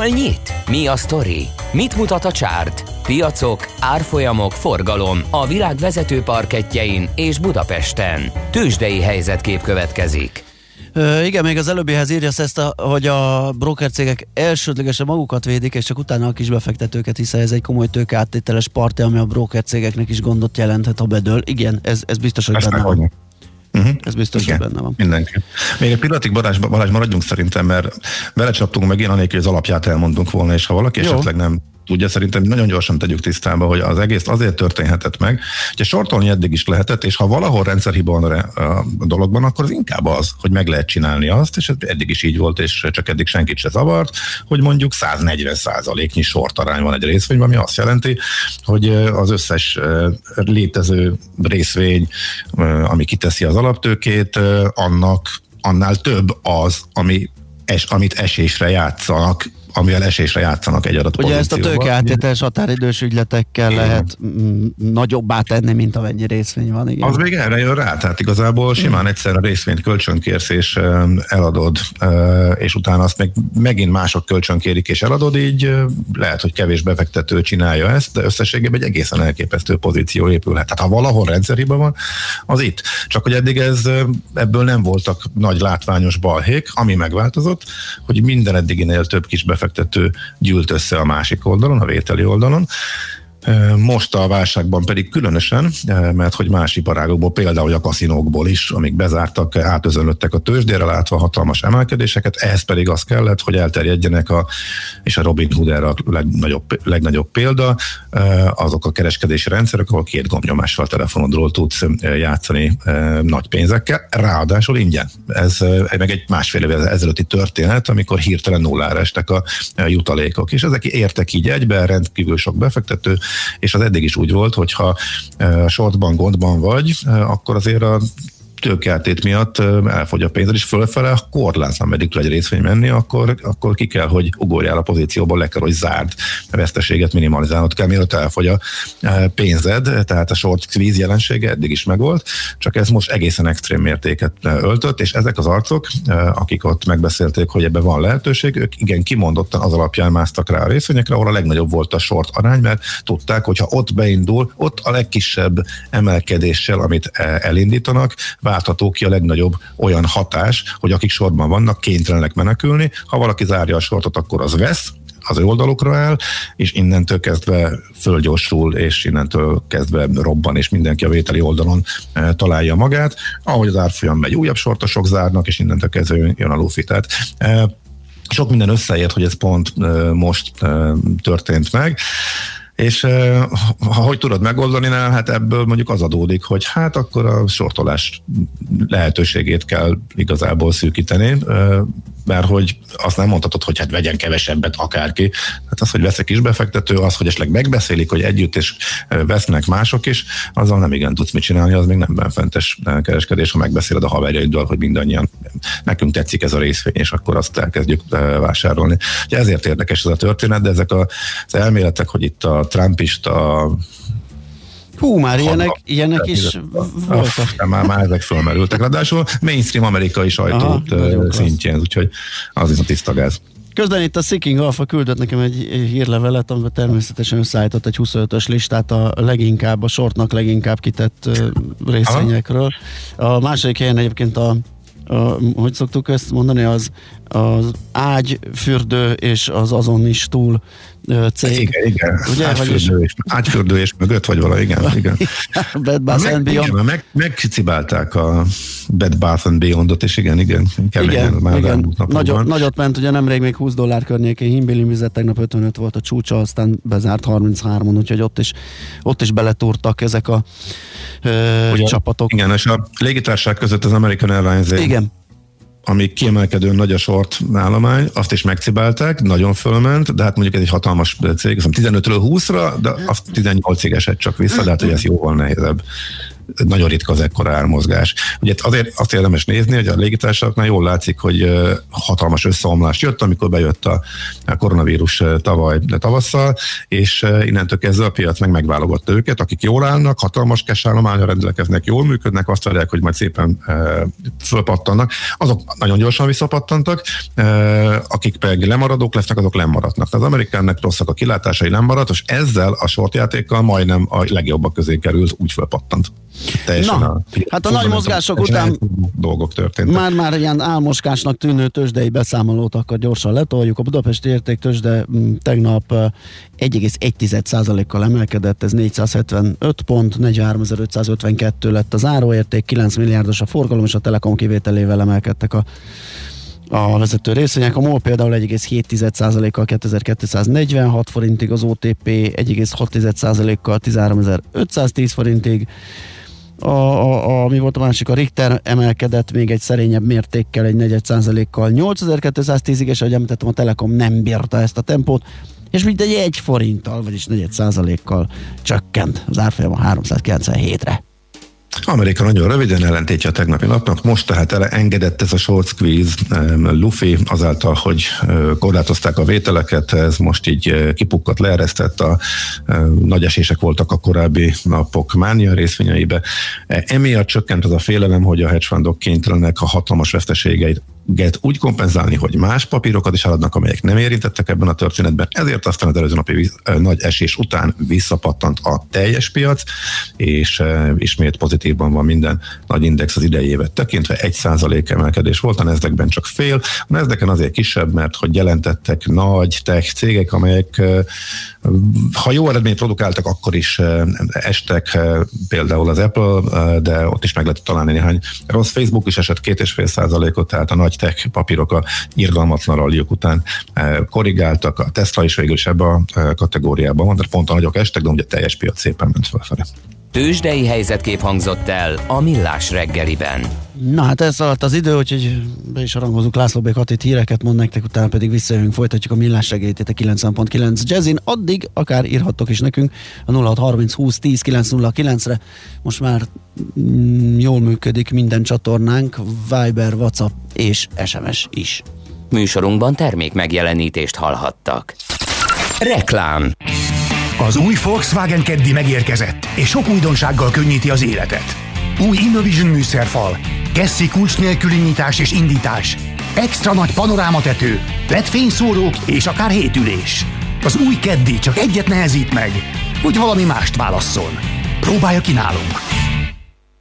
Hol nyit? Mi a sztori? Mit mutat a csárt? Piacok, árfolyamok, forgalom a világ vezető parketjein és Budapesten. Tősdei helyzetkép következik. Ö, igen, még az előbbihez írja ezt, a, hogy a broker cégek elsődlegesen magukat védik, és csak utána a kis befektetőket, hiszen ez egy komoly tőkeáttételes parti, ami a broker cégeknek is gondot jelenthet, ha bedől. Igen, ez, ez biztos, hogy Ezt benne van. Uh-huh. Ez biztos, Igen. hogy benne van. Mindenki. Még egy pillanatig Balázs, Balázs maradjunk szerintem, mert belecsaptunk meg én, anélkül, hogy az alapját elmondunk volna, és ha valaki Jó. esetleg nem tudja, szerintem nagyon gyorsan tegyük tisztába, hogy az egész azért történhetett meg, hogy sortolni eddig is lehetett, és ha valahol rendszerhiba van re- a dologban, akkor az inkább az, hogy meg lehet csinálni azt, és eddig is így volt, és csak eddig senkit se zavart, hogy mondjuk 140 százaléknyi sortarány van egy részvényben, ami azt jelenti, hogy ö, az összes ö, létező részvény, ami kiteszi az alaptőkét, annak annál több az, ami es, amit esésre játszanak, amivel esésre játszanak egy adott Ugye ezt a tőkeáttételes határidős ügyletekkel Igen. lehet mm, nagyobbá tenni, mint amennyi részvény van. Igen. Az még erre jön rá, tehát igazából simán egyszer a részvényt kölcsönkérsz és eladod, és utána azt meg megint mások kölcsönkérik és eladod, így lehet, hogy kevés befektető csinálja ezt, de összességében egy egészen elképesztő pozíció épülhet. Tehát ha valahol rendszerhiba van, az itt. Csak hogy eddig ez, ebből nem voltak nagy látványos balhék, ami megváltozott, hogy minden eddiginél több kis befektető gyűlt össze a másik oldalon, a vételi oldalon, most a válságban pedig különösen, mert hogy más iparágokból, például a kaszinókból is, amik bezártak, átözönlöttek a tőzsdére, látva hatalmas emelkedéseket, ehhez pedig az kellett, hogy elterjedjenek a, és a Robin Hood erre a legnagyobb, legnagyobb példa, azok a kereskedési rendszerek, ahol két gombnyomással telefonodról tudsz játszani nagy pénzekkel, ráadásul ingyen. Ez meg egy másfél évvel ezelőtti történet, amikor hirtelen nullára estek a jutalékok, és ezek értek így egyben, rendkívül sok befektető, és az eddig is úgy volt, hogyha shortban, gondban vagy, akkor azért a tőkeátét miatt elfogy a pénzed, és fölfele korlátlan meddig tud egy részvény menni, akkor, akkor ki kell, hogy ugorjál a pozícióból, le kell, hogy zárd, a veszteséget minimalizálnod kell, mielőtt elfogy a pénzed, tehát a short squeeze jelensége eddig is megvolt, csak ez most egészen extrém mértéket öltött, és ezek az arcok, akik ott megbeszélték, hogy ebben van lehetőség, ők igen kimondottan az alapján másztak rá a részvényekre, ahol a legnagyobb volt a short arány, mert tudták, hogy ha ott beindul, ott a legkisebb emelkedéssel, amit elindítanak, váltható ki a legnagyobb olyan hatás, hogy akik sorban vannak, kénytelenek menekülni. Ha valaki zárja a sortot, akkor az vesz, az ő oldalukra áll, és innentől kezdve fölgyorsul, és innentől kezdve robban, és mindenki a vételi oldalon e, találja magát. Ahogy az árfolyam megy, újabb sortosok zárnak, és innentől kezdve jön a lufi. Tehát e, sok minden összeért, hogy ez pont e, most történt meg. És ha hogy tudod megoldani, hát ebből mondjuk az adódik, hogy hát akkor a sortolás lehetőségét kell igazából szűkíteni, mert hogy azt nem mondhatod, hogy hát vegyen kevesebbet akárki. Hát az, hogy vesz egy kis befektető, az, hogy esetleg megbeszélik, hogy együtt és vesznek mások is, azzal nem igen tudsz mit csinálni, az még nem benfentes kereskedés, ha megbeszéled a haverjaiddal, hogy mindannyian nekünk tetszik ez a részvény, és akkor azt elkezdjük vásárolni. Ugye ezért érdekes ez a történet, de ezek az elméletek, hogy itt a trumpista Hú, már ilyenek, ilyenek is voltak. Már, már ezek fölmerültek. Ráadásul mainstream amerikai sajtó szintjén, úgyhogy az is a tiszta gáz. Közben itt a Seeking Alpha küldött nekem egy hírlevelet, amiben természetesen összeállított egy 25-ös listát a leginkább, a sortnak leginkább kitett részvényekről. A második helyen egyébként a a, hogy szoktuk ezt mondani, az, az ágy, fürdő és az azon is túl cég. Igen, igen. Ugye, ágyfürdő, és, ágyfürdő és mögött, vagy valami, igen. igen. Bed Bath and Beyond. Igen, meg, megcibálták a Bed Bath and Beyondot, és igen, igen. Igen, már igen. Nagyot, nagyot ment, ugye nemrég még 20 dollár környékén himbilimizett, tegnap 55 volt a csúcsa, aztán bezárt 33-on, úgyhogy ott is, ott is beletúrtak ezek a ö, ugye, csapatok. Igen, és a légitárság között az American Airlines igen ami kiemelkedő nagy a sort állomány, azt is megcibálták, nagyon fölment, de hát mondjuk ez egy hatalmas cég, 15-ről 20-ra, de azt 18-ig esett csak vissza, de hát hogy ez jóval nehézebb nagyon ritka az ekkora ármozgás. Ugye azért azt érdemes nézni, hogy a légitársaságoknál jól látszik, hogy hatalmas összeomlás jött, amikor bejött a, koronavírus tavaly tavasszal, és innentől kezdve a piac meg megválogatta őket, akik jól állnak, hatalmas kesállományra rendelkeznek, jól működnek, azt várják, hogy majd szépen ö, fölpattannak. Azok nagyon gyorsan visszapattantak, akik pedig lemaradók lesznek, azok lemaradnak. Az amerikánnak rosszak a kilátásai, lemaradt, és ezzel a sortjátékkal majdnem a legjobbak közé került, úgy fölpattant. Teljesen Na, hát a nagy mozgások után- dolgok történtek. Már-már ilyen álmoskásnak tűnő tőzsdei beszámolót akkor gyorsan letoljuk. A Budapesti érték tőzsde mm, tegnap eh, 1,1%-kal emelkedett, ez 475 pont, 43.552 lett a záróérték, 9 milliárdos a forgalom, és a Telekom kivételével emelkedtek a a vezető részvények. A MOL például 1,7%-kal 2246 forintig, az OTP 1,6%-kal 13.510 forintig, a, a, a, mi volt a másik, a Richter emelkedett még egy szerényebb mértékkel, egy negyed százalékkal 8210-ig, és ahogy említettem, a Telekom nem bírta ezt a tempót, és mindegy egy forinttal, vagyis negyed százalékkal csökkent az árfolyama 397-re. Amerika nagyon röviden ellentétje a tegnapi napnak, most tehát engedett ez a short squeeze Luffy azáltal, hogy korlátozták a vételeket, ez most így kipukkadt, leeresztett, a nagy esések voltak a korábbi napok mánia részvényeibe. E, emiatt csökkent az a félelem, hogy a hedge fundok kénytelenek a hatalmas veszteségeit get úgy kompenzálni, hogy más papírokat is eladnak, amelyek nem érintettek ebben a történetben. Ezért aztán az előző napi nagy esés után visszapattant a teljes piac, és ismét pozitívban van minden nagy index az idei évet tekintve. Egy százalék emelkedés volt, a Nasdaqben csak fél. A Nasdaqen azért kisebb, mert hogy jelentettek nagy tech cégek, amelyek ha jó eredményt produkáltak, akkor is e, estek, e, például az Apple, e, de ott is meg lehet találni néhány rossz. Facebook is esett két és fél százalékot, tehát a nagy tech papírok a irgalmatlan ralliuk után eh, korrigáltak, a Tesla is végül is ebbe a eh, kategóriában van, de pont a nagyok estek, de ugye a teljes piac szépen ment felfelé. Tőzsdei helyzetkép hangzott el a Millás reggeliben. Na hát ez alatt az idő, úgyhogy be is harangozunk László B. Katit híreket mond nektek, utána pedig visszajövünk, folytatjuk a millás segélyt itt a 90.9 Jazzin. Addig akár írhattok is nekünk a 0630 20 10 909-re. Most már mm, jól működik minden csatornánk, Viber, WhatsApp és SMS is. Műsorunkban termék megjelenítést hallhattak. Reklám Az új Volkswagen Keddi megérkezett, és sok újdonsággal könnyíti az életet. Új Innovision műszerfal, Gessi kulcs nélküli nyitás és indítás, extra nagy panorámatető, LED fényszórók és akár hétülés. Az új Keddi csak egyet nehezít meg, hogy valami mást válasszon. Próbálja ki nálunk.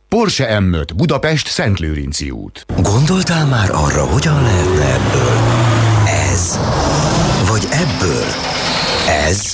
Porsche M5 Budapest Szentlőrinci út. Gondoltál már arra, hogyan lehetne ebből? Ez. Vagy ebből? Ez?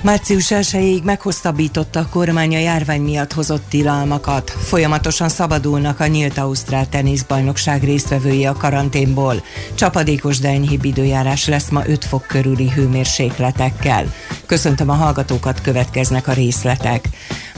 Március 1-ig meghosszabbította a kormány a járvány miatt hozott tilalmakat. Folyamatosan szabadulnak a nyílt Ausztrál teniszbajnokság résztvevői a karanténból. Csapadékos, de enyhébb időjárás lesz ma 5 fok körüli hőmérsékletekkel. Köszöntöm a hallgatókat, következnek a részletek.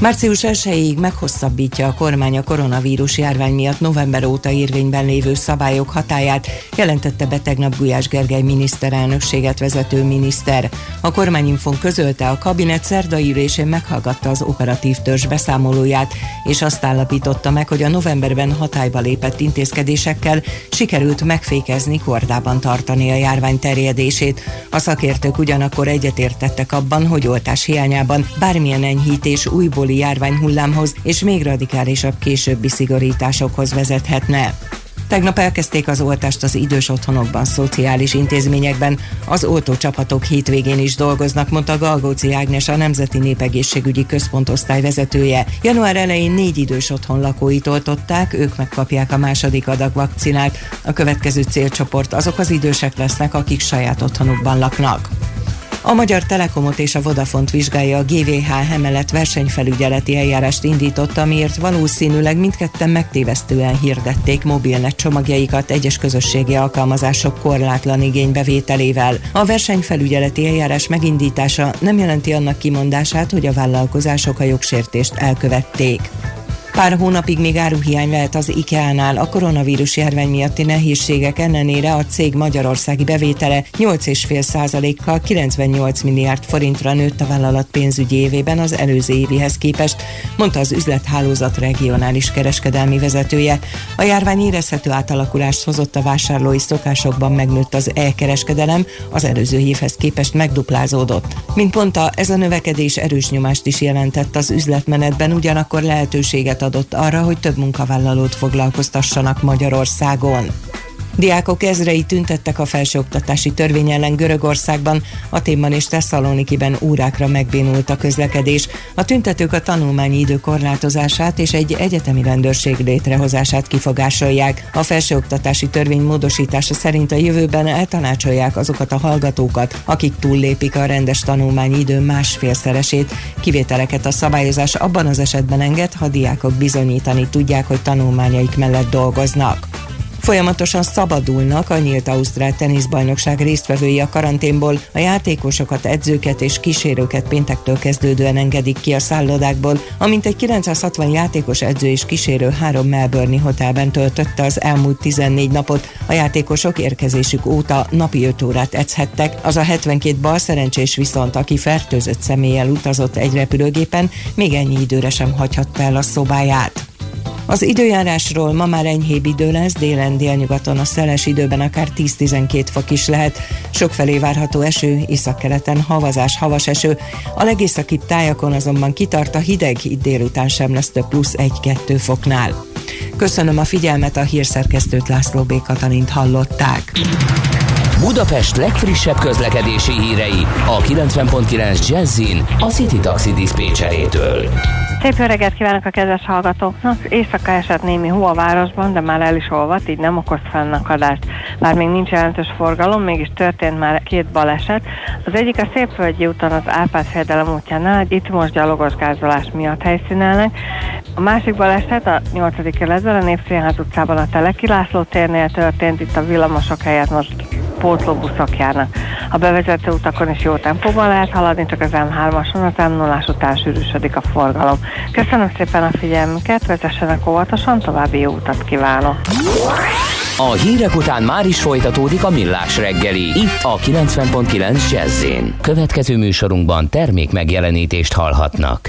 Március 1-ig meghosszabbítja a kormány a koronavírus járvány miatt november óta érvényben lévő szabályok hatáját, jelentette be tegnap Gulyás Gergely miniszterelnökséget vezető miniszter. A kormányinfon közölte, a kabinet szerdai ülésén meghallgatta az operatív törzs beszámolóját, és azt állapította meg, hogy a novemberben hatályba lépett intézkedésekkel sikerült megfékezni, kordában tartani a járvány terjedését. A szakértők ugyanakkor egyetértettek abban, hogy oltás hiányában bármilyen enyhítés újbóli járványhullámhoz és még radikálisabb későbbi szigorításokhoz vezethetne. Tegnap elkezdték az oltást az idős otthonokban, szociális intézményekben. Az oltócsapatok hétvégén is dolgoznak, mondta Galgóci Ágnes, a Nemzeti Népegészségügyi Központ osztály vezetője. Január elején négy idős otthon lakóit oltották, ők megkapják a második adag vakcinát. A következő célcsoport azok az idősek lesznek, akik saját otthonukban laknak. A Magyar Telekomot és a Vodafont vizsgálja a GVH emelet versenyfelügyeleti eljárást indította, miért valószínűleg mindketten megtévesztően hirdették mobilnet csomagjaikat egyes közösségi alkalmazások korlátlan igénybevételével. A versenyfelügyeleti eljárás megindítása nem jelenti annak kimondását, hogy a vállalkozások a jogsértést elkövették. Pár hónapig még áruhiány lehet az IKEA-nál. A koronavírus járvány miatti nehézségek ellenére a cég magyarországi bevétele 8,5%-kal 98 milliárd forintra nőtt a vállalat pénzügyi évében az előző évihez képest, mondta az üzlethálózat regionális kereskedelmi vezetője. A járvány érezhető átalakulást hozott a vásárlói szokásokban megnőtt az e-kereskedelem, az előző évhez képest megduplázódott. Mint mondta, ez a növekedés erős nyomást is jelentett az üzletmenetben, ugyanakkor lehetőséget adott arra, hogy több munkavállalót foglalkoztassanak Magyarországon. Diákok ezrei tüntettek a felsőoktatási törvény ellen Görögországban, Aténban és Tesszalonikiben órákra megbénult a közlekedés. A tüntetők a tanulmányi idő korlátozását és egy egyetemi rendőrség létrehozását kifogásolják. A felsőoktatási törvény módosítása szerint a jövőben eltanácsolják azokat a hallgatókat, akik túllépik a rendes tanulmányi idő másfélszeresét. Kivételeket a szabályozás abban az esetben enged, ha diákok bizonyítani tudják, hogy tanulmányaik mellett dolgoznak. Folyamatosan szabadulnak a nyílt Ausztrál teniszbajnokság résztvevői a karanténból. A játékosokat, edzőket és kísérőket péntektől kezdődően engedik ki a szállodákból, amint egy 960 játékos edző és kísérő három Melbourne hotelben töltötte az elmúlt 14 napot. A játékosok érkezésük óta napi 5 órát edzhettek. Az a 72 bal szerencsés viszont, aki fertőzött személlyel utazott egy repülőgépen, még ennyi időre sem hagyhatta el a szobáját. Az időjárásról ma már enyhébb idő lesz, délen délnyugaton a szeles időben akár 10-12 fok is lehet. Sokfelé várható eső, északkeleten havazás, havas eső. A legészakibb tájakon azonban kitart a hideg, itt délután sem lesz több plusz 1-2 foknál. Köszönöm a figyelmet, a hírszerkesztőt László B. Katalint hallották. Budapest legfrissebb közlekedési hírei a 90.9 Jazzin a City Taxi Dispécsejétől. Szép jó reggelt kívánok a kedves hallgatóknak! Éjszaka esett némi hó a városban, de már el is olvadt, így nem okoz fennakadást. Bár még nincs jelentős forgalom, mégis történt már két baleset. Az egyik a Szépvölgyi úton az Árpád fejedelem útjánál, itt most gyalogos gázolás miatt helyszínelnek. A másik baleset a 8. keletben a Népszínház utcában a Teleki László térnél történt, itt a villamosok helyett most pótlóbuszok járnak. A bevezető utakon is jó tempóban lehet haladni, csak az M3-ason az m 0 után sűrűsödik a forgalom. Köszönöm szépen a figyelmüket, vezessenek óvatosan, további jó utat kívánok! A hírek után már is folytatódik a millás reggeli, itt a 90.9 jazz Következő műsorunkban termék megjelenítést hallhatnak.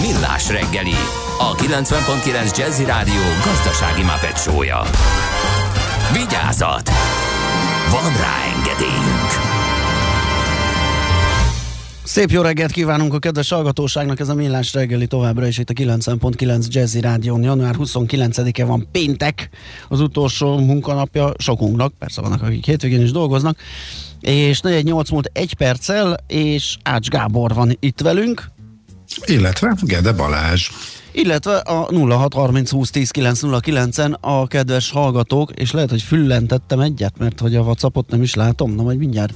Millás reggeli, a 90.9 Jazzy Rádió gazdasági mapetsója. Vigyázat! Van rá engedélyünk! Szép jó reggelt kívánunk a kedves hallgatóságnak, ez a Millás reggeli továbbra is itt a 90.9 Jazzy Rádión. Január 29-e van péntek, az utolsó munkanapja sokunknak, persze vannak akik hétvégén is dolgoznak, és 48 múlt egy perccel, és Ács Gábor van itt velünk, Illetve Gede Balázs. illetve a 0630 20 10 909-en a kedves hallgatók, és lehet, hogy füllentettem egyet, mert hogy a Whatsappot nem is látom, na majd mindjárt.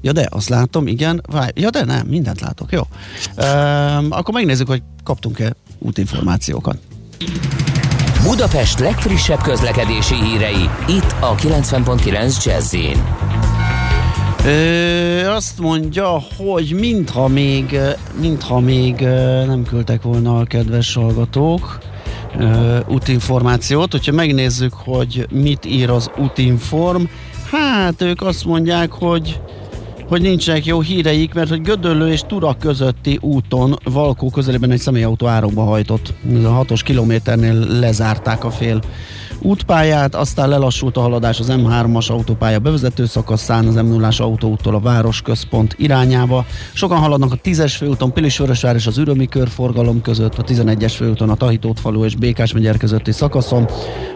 Ja de, azt látom, igen, várj, ja de nem, mindent látok, jó. Ehm, akkor megnézzük, hogy kaptunk-e útinformációkat. Budapest legfrissebb közlekedési hírei, itt a 90.9 jazz Ö, azt mondja, hogy mintha még, mintha még nem küldtek volna a kedves hallgatók ö, útinformációt. Hogyha megnézzük, hogy mit ír az útinform, hát ők azt mondják, hogy hogy nincsenek jó híreik, mert hogy Gödöllő és Tura közötti úton Valkó közelében egy személyautó árokba hajtott. Ez a hatos kilométernél lezárták a fél útpályát, aztán lelassult a haladás az M3-as autópálya bevezető szakaszán, az M0-as autóúttól a városközpont irányába. Sokan haladnak a 10-es főúton, Pilisvörösvár és az Ürömi körforgalom között, a 11-es főúton a Tahitót falu és Békás megyer közötti szakaszon,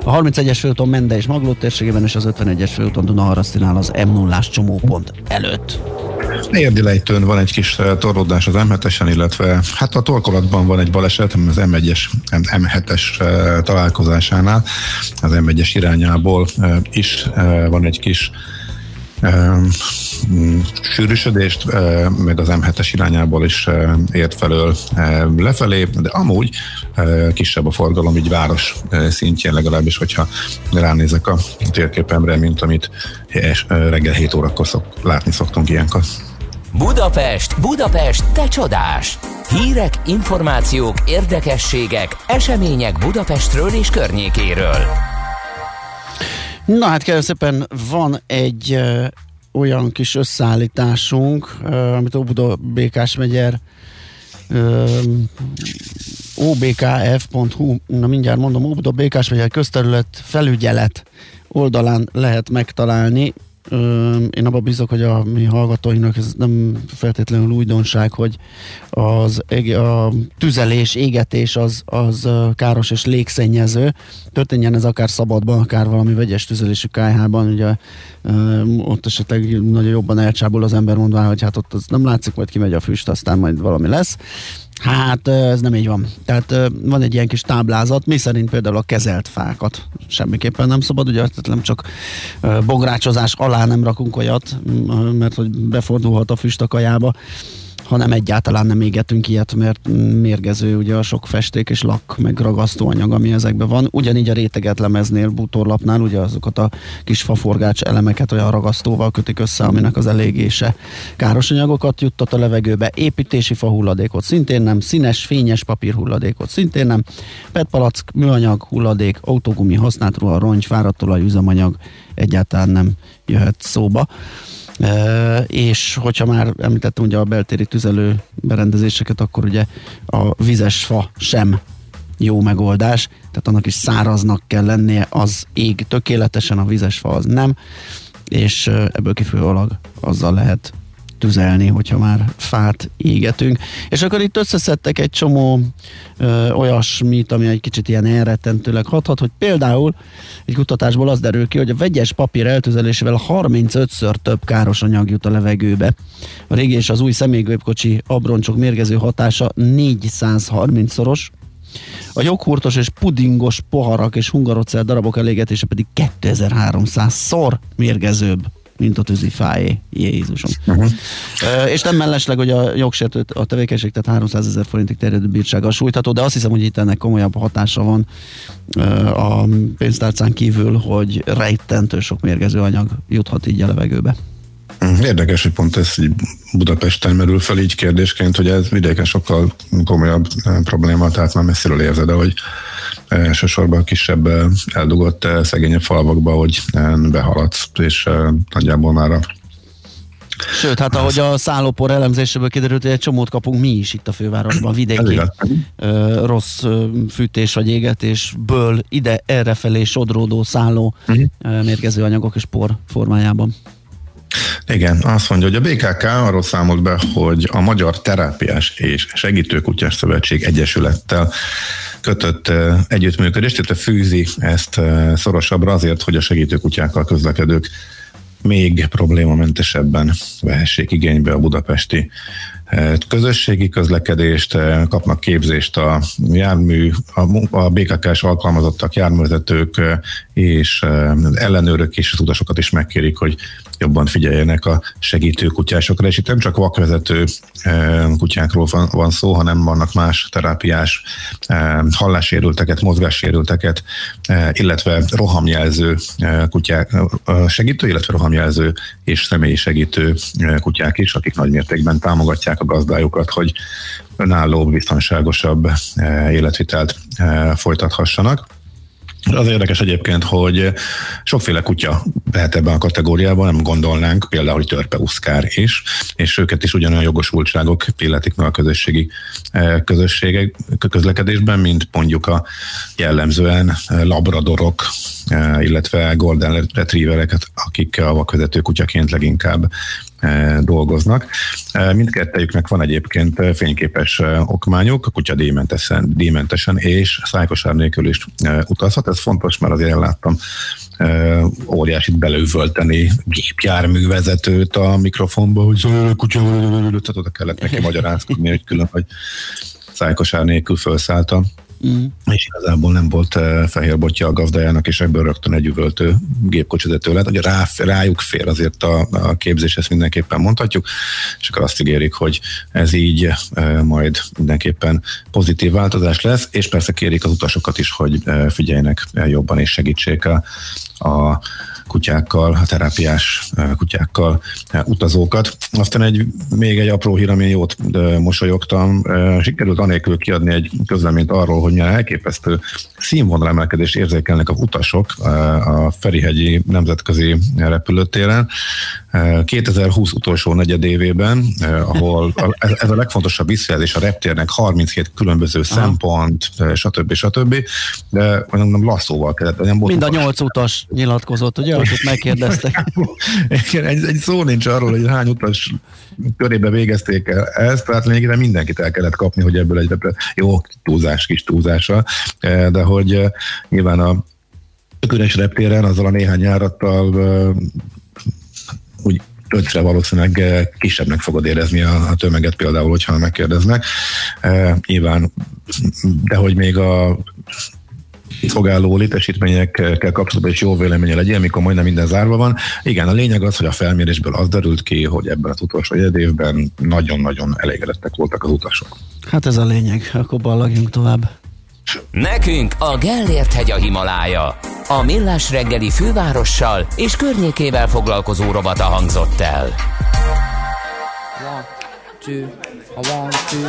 a 31-es főúton Mende és Maglót térségében és az 51-es főúton Dunaharasztinál az M0-ás csomópont előtt. Érdi lejtőn van egy kis eh, torlódás az M7-esen, illetve hát a torkolatban van egy baleset, az M1-es, M7-es eh, találkozásánál, az M1-es irányából is van egy kis mm, sűrűsödést, meg az M7-es irányából is ért felől lefelé, de amúgy kisebb a forgalom, így város szintjén legalábbis, hogyha ránézek a térképemre, mint amit reggel 7 órakor szok, látni szoktunk ilyenkor. Budapest, Budapest, te csodás! Hírek, információk, érdekességek, események Budapestről és környékéről. Na hát kérlek szépen van egy ö, olyan kis összeállításunk, ö, amit Óbuda Békás megyer obkf.hu, na mindjárt mondom, Óbuda Békás megyer közterület felügyelet oldalán lehet megtalálni. Én abban bízok, hogy a mi hallgatóinknak ez nem feltétlenül újdonság, hogy az a tüzelés, égetés az, az káros és légszennyező. Történjen ez akár szabadban, akár valami vegyes tüzelésű kájhában, ugye ott esetleg nagyon jobban elcsábul az ember mondvá, hogy hát ott az nem látszik, majd kimegy a füst, aztán majd valami lesz. Hát ez nem így van. Tehát van egy ilyen kis táblázat, mi szerint például a kezelt fákat semmiképpen nem szabad, ugye nem csak bográcsozás alá nem rakunk olyat, mert hogy befordulhat a füst a kajába, hanem egyáltalán nem égetünk ilyet, mert mérgező ugye a sok festék és lak, meg ragasztóanyag, ami ezekben van. Ugyanígy a réteget lemeznél, bútorlapnál ugye azokat a kis faforgács elemeket olyan ragasztóval kötik össze, aminek az elégése káros anyagokat juttat a levegőbe, építési fa hulladékot szintén nem, színes, fényes papír hulladékot szintén nem, petpalack, műanyag hulladék, autógumi, használt ruha, rongy, fáradt olaj, üzemanyag egyáltalán nem jöhet szóba. És hogyha már említettem ugye a beltéri tüzelő berendezéseket, akkor ugye a vizes fa sem jó megoldás, tehát annak is száraznak kell lennie, az ég tökéletesen, a vizes fa az nem, és ebből kifolyólag azzal lehet tüzelni, hogyha már fát égetünk. És akkor itt összeszedtek egy csomó ö, olyasmit, ami egy kicsit ilyen elrettentőleg hathat, hogy például egy kutatásból az derül ki, hogy a vegyes papír eltüzelésével 35-ször több káros anyag jut a levegőbe. A régi és az új személygépkocsi abroncsok mérgező hatása 430-szoros, a joghurtos és pudingos poharak és hungarocell darabok elégetése pedig 2300-szor mérgezőbb mint a tűzifáé. Jézusom. Uh-huh. E, és nem mellesleg, hogy a jogsértő a tevékenység, tehát 300 ezer forintig terjedő bírsággal sújtható, de azt hiszem, hogy itt ennek komolyabb hatása van e, a pénztárcán kívül, hogy rejtentő sok mérgező anyag juthat így a levegőbe. Érdekes, hogy pont ez így Budapesten merül fel így kérdésként, hogy ez vidéken sokkal komolyabb probléma, tehát már messziről érzed, hogy elsősorban kisebb eldugott szegényebb falvakba, hogy behaladsz, és nagyjából már a Sőt, hát ahogy a szállópor elemzéséből kiderült, hogy egy csomót kapunk mi is itt a fővárosban, vidéki ö, rossz ö, fűtés vagy égetésből ide errefelé sodródó szálló uh-huh. mérgező anyagok és por formájában. Igen, azt mondja, hogy a BKK arról számolt be, hogy a Magyar Terápiás és Segítőkutyás Szövetség Egyesülettel kötött együttműködést, illetve fűzi ezt szorosabbra azért, hogy a segítőkutyákkal közlekedők még problémamentesebben vehessék igénybe a budapesti közösségi közlekedést, kapnak képzést a jármű, a BKK-s alkalmazottak, járművezetők és ellenőrök és az utasokat is megkérik, hogy jobban figyeljenek a segítő kutyásokra, és itt nem csak vakvezető kutyákról van, van szó, hanem vannak más terápiás hallássérülteket, mozgássérülteket, illetve rohamjelző kutyák, segítő, illetve rohamjelző és személyi segítő kutyák is, akik nagymértékben támogatják a gazdájukat, hogy önálló, biztonságosabb életvitelt folytathassanak. Az érdekes egyébként, hogy sokféle kutya lehet ebben a kategóriában, nem gondolnánk, például, hogy törpeuszkár is, és őket is ugyanolyan jogosultságok illetik meg a közösségi eh, közösségek közlekedésben, mint mondjuk a jellemzően labradorok, eh, illetve golden retrievereket, akik a vakvezető kutyaként leginkább dolgoznak. E, mindkettejüknek van egyébként fényképes e, okmányuk, a kutya díjmentesen, díjmentesen és szájkosár nélkül is utazhat. Ez fontos, mert azért láttam óriásit belővölteni gépjárművezetőt a mikrofonba, hogy szóval kutya, tehát oda kellett neki magyarázkodni, hogy külön, hogy szájkosár nélkül felszállta Mm. És igazából nem volt uh, fehér botja a gazdájának, és ebből rögtön egy üvöltő gépkocsizető lett. Rá, rájuk fér azért a, a képzés, ezt mindenképpen mondhatjuk, és akkor azt ígérik, hogy ez így uh, majd mindenképpen pozitív változás lesz, és persze kérik az utasokat is, hogy uh, figyeljenek jobban és segítsék a, a kutyákkal, a terápiás kutyákkal utazókat. Aztán egy, még egy apró hír, amin jót mosolyogtam, sikerült anélkül kiadni egy közleményt arról, hogy milyen elképesztő színvonalemelkedést érzékelnek a utasok a Ferihegyi Nemzetközi Repülőtéren. 2020 utolsó negyedévében, ahol ez a legfontosabb visszajelzés a reptérnek 37 különböző Aha. szempont, stb. stb. De mondom, lasszóval kellett. Nem Mind a nyolc utas nyilatkozott, ugye? Azt megkérdeztek. Igen, egy, egy szó nincs arról, hogy hány utas körébe végezték el ezt, tehát lényegében mindenkit el kellett kapni, hogy ebből egy jó túlzás, kis túlzása, de hogy nyilván a üres reptéren azzal a néhány járattal úgy ötre valószínűleg kisebbnek fogod érezni a, a tömeget például, hogyha megkérdeznek. E, nyilván, de hogy még a szolgáló létesítményekkel kapcsolatban is jó véleménye legyen, mikor majdnem minden zárva van. Igen, a lényeg az, hogy a felmérésből az derült ki, hogy ebben az utolsó évben nagyon-nagyon elégedettek voltak az utasok. Hát ez a lényeg, akkor ballagjunk tovább. Nekünk a Gellért hegy a Himalája. A Millás reggeli fővárossal és környékével foglalkozó robata hangzott el. two, a one, two.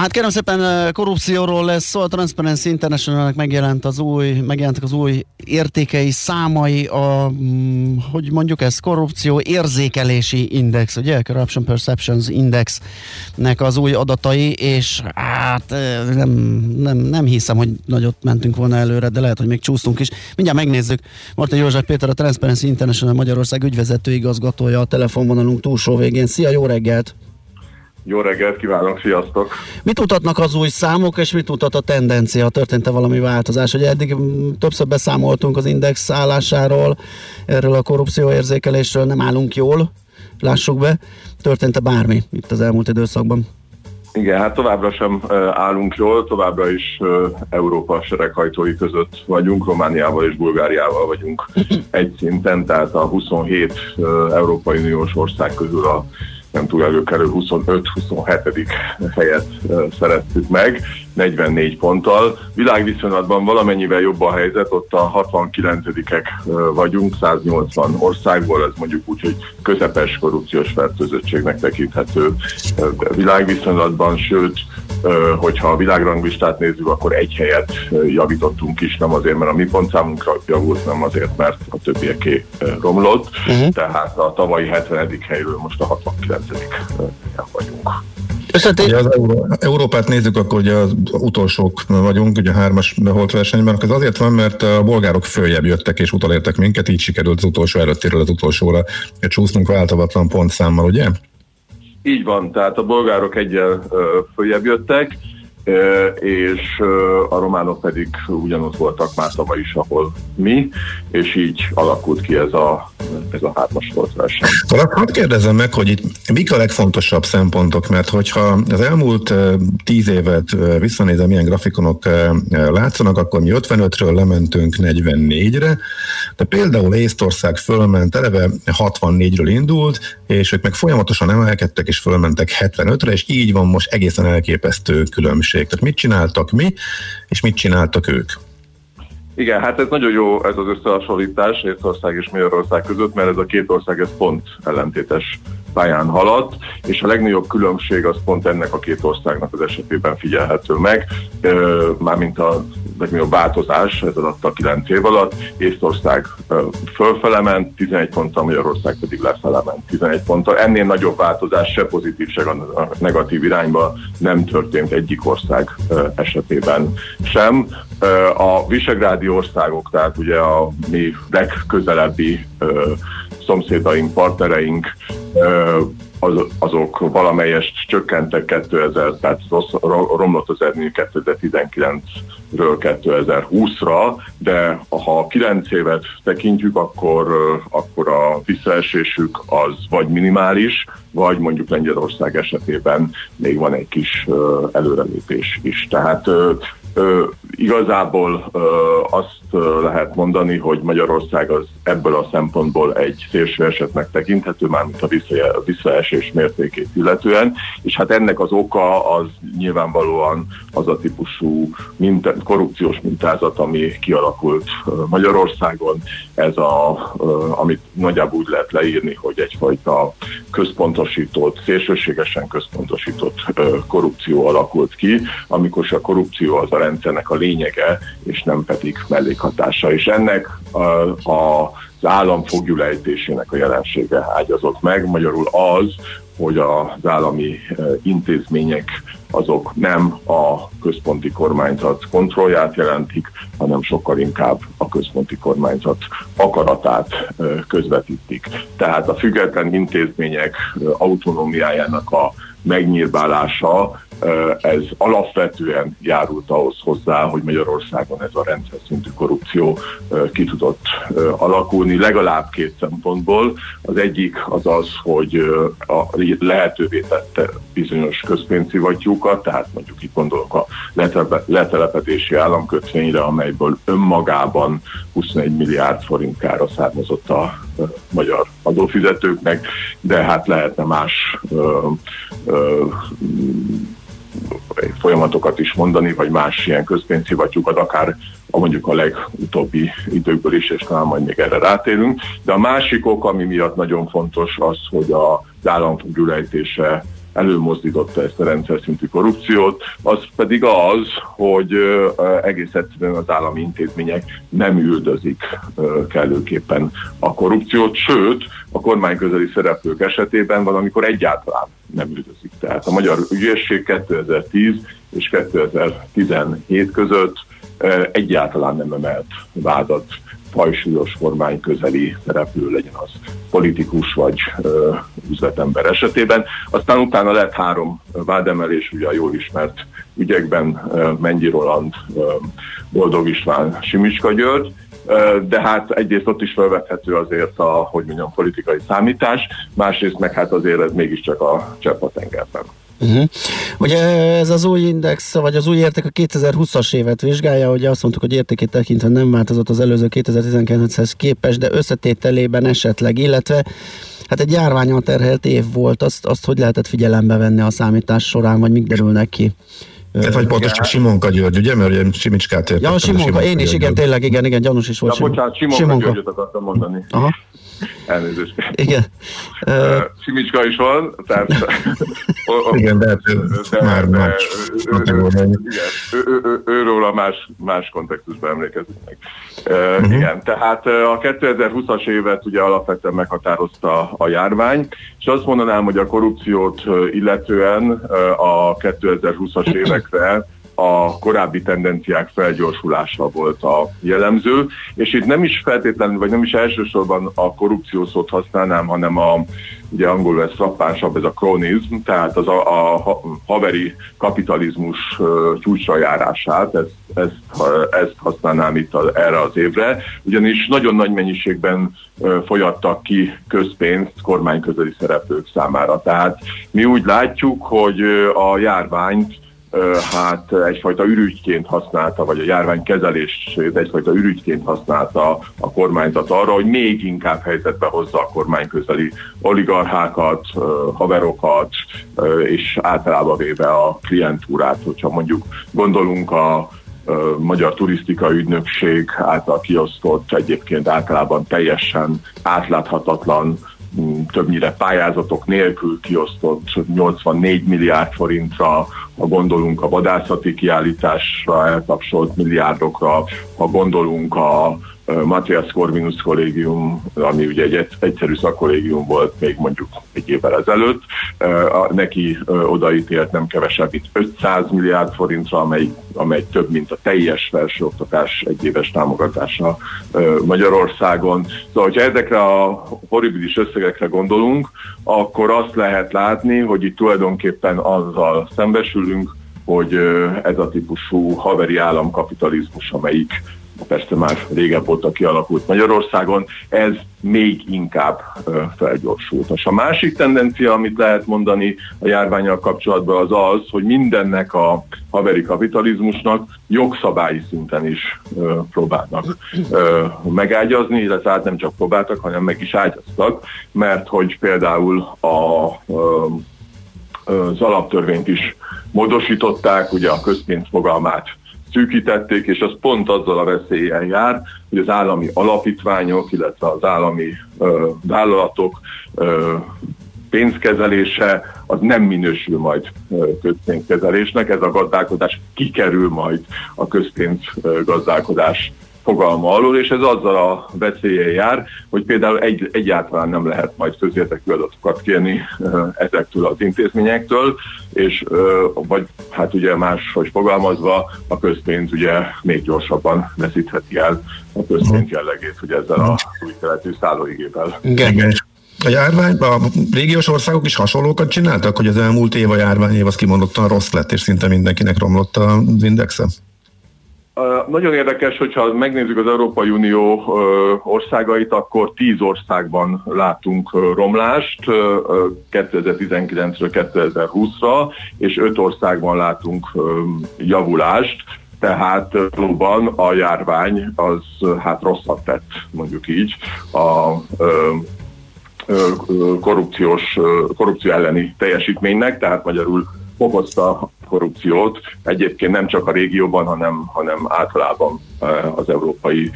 Hát kérem szépen korrupcióról lesz szó, a Transparency Internationalnek megjelent az új, megjelentek az új értékei, számai, a, mm, hogy mondjuk ez, korrupció érzékelési index, ugye? Corruption Perceptions Indexnek az új adatai, és hát nem, nem, nem hiszem, hogy nagyot mentünk volna előre, de lehet, hogy még csúsztunk is. Mindjárt megnézzük. Marta József Péter, a Transparency International Magyarország ügyvezető igazgatója a telefonvonalunk túlsó végén. Szia, jó reggelt! Jó reggelt kívánok, sziasztok! Mit mutatnak az új számok, és mit mutat a tendencia? Történt-e valami változás? Ugye eddig mm, többször beszámoltunk az index állásáról, erről a korrupcióérzékelésről nem állunk jól, lássuk be. Történt-e bármi itt az elmúlt időszakban? Igen, hát továbbra sem állunk jól, továbbra is Európa sereghajtói között vagyunk, Romániával és Bulgáriával vagyunk egy szinten, tehát a 27 uh, Európai Uniós ország közül a nem túl előkerül 25-27. helyet szereztük meg, 44 ponttal. Világviszonylatban valamennyivel jobb a helyzet, ott a 69-ek vagyunk, 180 országból, ez mondjuk úgy, hogy közepes korrupciós fertőzöttségnek tekinthető világviszonylatban, sőt, hogyha a világranglistát nézzük, akkor egy helyet javítottunk is, nem azért, mert a mi pontszámunkra javult, nem azért, mert a többieké romlott, uh-huh. tehát a tavalyi 70. helyről most a 69. vagyunk. Ugye az Euró- Európát nézzük, akkor ugye az utolsók vagyunk, ugye a hármas holt versenyben, ez azért van, mert a bolgárok följebb jöttek és utalértek minket, így sikerült az utolsó előttéről az utolsóra csúsznunk változatlan pontszámmal, ugye? Így van, tehát a bolgárok egyel följebb jöttek, és a románok pedig ugyanott voltak már tavaly is, ahol mi, és így alakult ki ez a, ez a hármas volt verseny. Hadd kérdezem meg, hogy itt mik a legfontosabb szempontok, mert hogyha az elmúlt tíz évet visszanézem, milyen grafikonok látszanak, akkor mi 55-ről lementünk 44-re, de például Észtország fölment, eleve 64-ről indult, és ők meg folyamatosan emelkedtek, és fölmentek 75-re, és így van most egészen elképesztő különbség. Tehát mit csináltak mi, és mit csináltak ők? Igen, hát ez nagyon jó ez az összehasonlítás Észország és Magyarország között, mert ez a két ország ez pont ellentétes pályán haladt, és a legnagyobb különbség az pont ennek a két országnak az esetében figyelhető meg, mármint a legnagyobb változás ez alatt a 9 év alatt. Észtország fölfele ment, 11 ponttal, Magyarország pedig lefele ment 11 ponttal. Ennél nagyobb változás se pozitív, se a negatív irányba nem történt egyik ország esetében sem. A visegrádi országok, tehát ugye a mi legközelebbi szomszédaink, partnereink, az, azok valamelyest csökkentek 2000, tehát rossz, ro- romlott az eredmény 2019-ről 2020-ra, de ha a 9 évet tekintjük, akkor, akkor a visszaesésük az vagy minimális, vagy mondjuk Lengyelország esetében még van egy kis előrelépés is. Tehát Igazából ö, azt lehet mondani, hogy Magyarország az ebből a szempontból egy szélső esetnek tekinthető, mármint a vissza- a visszaesés mértékét illetően, és hát ennek az oka az nyilvánvalóan az a típusú minta, korrupciós mintázat, ami kialakult Magyarországon. Ez a, amit nagyjából úgy lehet leírni, hogy egyfajta központosított, szélsőségesen központosított korrupció alakult ki, amikor a korrupció az rendszernek a lényege, és nem pedig mellékhatása. És ennek a, a, az állam fogjulejtésének a jelensége ágyazott meg, magyarul az, hogy az állami eh, intézmények azok nem a központi kormányzat kontrollját jelentik, hanem sokkal inkább a központi kormányzat akaratát eh, közvetítik. Tehát a független intézmények eh, autonómiájának a megnyírbálása ez alapvetően járult ahhoz hozzá, hogy Magyarországon ez a rendszer szintű korrupció ki tudott alakulni, legalább két szempontból. Az egyik az az, hogy lehetővé tette bizonyos közpénzszivattyúkat, tehát mondjuk itt gondolok a letelepedési államkötvényre, amelyből önmagában 21 milliárd forint kára származott a magyar adófizetőknek, de hát lehetne más folyamatokat is mondani, vagy más ilyen közpénzszivattyúkat, akár a mondjuk a legutóbbi időkből is, és talán majd még erre rátérünk. De a másik ok, ami miatt nagyon fontos az, hogy az államfogjulejtése előmozdította ezt a rendszer szintű korrupciót, az pedig az, hogy egész egyszerűen az állami intézmények nem üldözik kellőképpen a korrupciót, sőt, a kormányközeli szereplők esetében van, amikor egyáltalán nem üldözik. Tehát a Magyar Ügyészség 2010 és 2017 között egyáltalán nem emelt vádat fajsúlyos kormány közeli szereplő legyen az politikus vagy ö, üzletember esetében. Aztán utána lett három vádemelés, ugye a jól ismert ügyekben ö, Mennyi Roland, ö, Boldog István, Simicska György, de hát egyrészt ott is felvethető azért a, hogy mondjam, politikai számítás, másrészt meg hát azért ez mégiscsak a csepp a tengerben. Uh-huh. Ugye ez az új index, vagy az új érték a 2020-as évet vizsgálja, ugye azt mondtuk, hogy értékét tekintve nem változott az előző 2019-hez képest, de összetételében esetleg, illetve hát egy járványon terhelt év volt, azt, azt hogy lehetett figyelembe venni a számítás során, vagy mik derülnek ki? Tehát vagy pontosan Simonka György, ugye? Mert ugye Simicskát értettem. Ja, Simonka, Simonka én is, igen, tényleg, igen, igen, gyanús is volt. Ja, bocsánat, Simonka, Simonka. Györgyöt akartam mondani. Aha. Elnézést. Igen. Uh, Simicska is van, tehát... igen, de, már más. Őről más, más kontextusban emlékezünk meg. Uh-huh. Igen, tehát a 2020-as évet ugye alapvetően meghatározta a járvány, és azt mondanám, hogy a korrupciót illetően a 2020-as évekre a korábbi tendenciák felgyorsulása volt a jellemző, és itt nem is feltétlenül, vagy nem is elsősorban a korrupció szót használnám, hanem a, ugye angolul ez frappánsabb, ez a kronizm, tehát az a, a haveri kapitalizmus csúcsra járását, ezt, ezt, ezt használnám itt a, erre az évre, ugyanis nagyon nagy mennyiségben folyattak ki közpénzt kormányközeli szereplők számára. Tehát mi úgy látjuk, hogy a járványt hát egyfajta ürügyként használta, vagy a járvány kezelését egyfajta ürügyként használta a kormányzat arra, hogy még inkább helyzetbe hozza a kormányközeli oligarchákat, haverokat, és általában véve a klientúrát, hogyha mondjuk gondolunk a Magyar Turisztika Ügynökség által kiosztott egyébként általában teljesen átláthatatlan többnyire pályázatok nélkül kiosztott 84 milliárd forintra, ha gondolunk a vadászati kiállításra eltapsolt milliárdokra, ha gondolunk a Matthias Corvinus kollégium, ami ugye egy egy- egyszerű szakkollégium volt még mondjuk egy évvel ezelőtt, neki odaítélt nem kevesebb, mint 500 milliárd forintra, amely, amely több, mint a teljes felsőoktatás egyéves támogatása Magyarországon. Szóval, hogyha ezekre a horribilis összegekre gondolunk, akkor azt lehet látni, hogy itt tulajdonképpen azzal szembesülünk, hogy ez a típusú haveri államkapitalizmus, amelyik persze már régebb óta kialakult Magyarországon, ez még inkább felgyorsult. És a másik tendencia, amit lehet mondani a járványal kapcsolatban az az, hogy mindennek a haveri kapitalizmusnak jogszabályi szinten is próbálnak megágyazni, illetve hát nem csak próbáltak, hanem meg is ágyaztak, mert hogy például a az alaptörvényt is módosították, ugye a közpénz fogalmát szűkítették, és az pont azzal a veszélyen jár, hogy az állami alapítványok, illetve az állami ö, vállalatok ö, pénzkezelése az nem minősül majd közpénzkezelésnek, ez a gazdálkodás kikerül majd a közpénzgazdálkodás fogalma alól, és ez azzal a veszélyen jár, hogy például egy, egyáltalán nem lehet majd közérdekű adatokat kérni ezektől az intézményektől, és vagy hát ugye máshogy fogalmazva a közpénz ugye még gyorsabban veszítheti el a közpénz jellegét, hogy ezzel a új keletű szállóigével. Igen. A járvány, a régiós országok is hasonlókat csináltak, hogy az elmúlt év a járvány év az kimondottan rossz lett, és szinte mindenkinek romlott az indexe? Nagyon érdekes, hogyha megnézzük az Európai Unió országait, akkor tíz országban látunk romlást uh, 2019-ről 2020-ra, és öt országban látunk javulást. Tehát valóban a járvány az hát rosszat tett, mondjuk így, a korrupciós, korrupció elleni teljesítménynek, tehát magyarul fokozta a korrupciót egyébként nem csak a régióban, hanem, hanem általában az Európai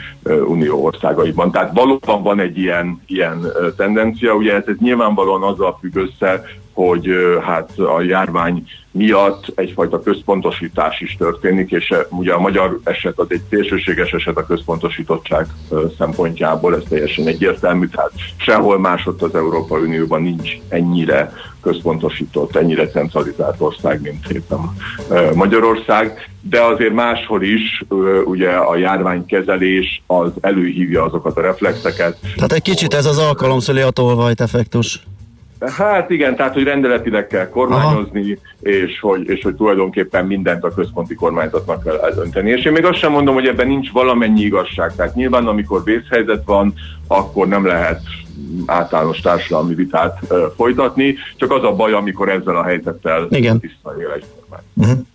Unió országaiban. Tehát valóban van egy ilyen, ilyen tendencia, ugye ez, ez nyilvánvalóan azzal függ össze, hogy hát a járvány miatt egyfajta központosítás is történik, és ugye a magyar eset az egy szélsőséges eset a központosítottság szempontjából, ez teljesen egyértelmű, tehát sehol másott az Európai Unióban nincs ennyire központosított, ennyire centralizált ország, mint éppen Magyarország, de azért máshol is ugye a járványkezelés az előhívja azokat a reflexeket. Tehát egy kicsit ez az alkalomszöli a tolvajt effektus. Hát igen, tehát hogy rendeletileg kell kormányozni, és hogy, és hogy tulajdonképpen mindent a központi kormányzatnak kell eldönteni. És én még azt sem mondom, hogy ebben nincs valamennyi igazság. Tehát nyilván, amikor vészhelyzet van, akkor nem lehet általános társadalmi vitát uh, folytatni, csak az a baj, amikor ezzel a helyzettel visszaél egy kormány. Uh-huh.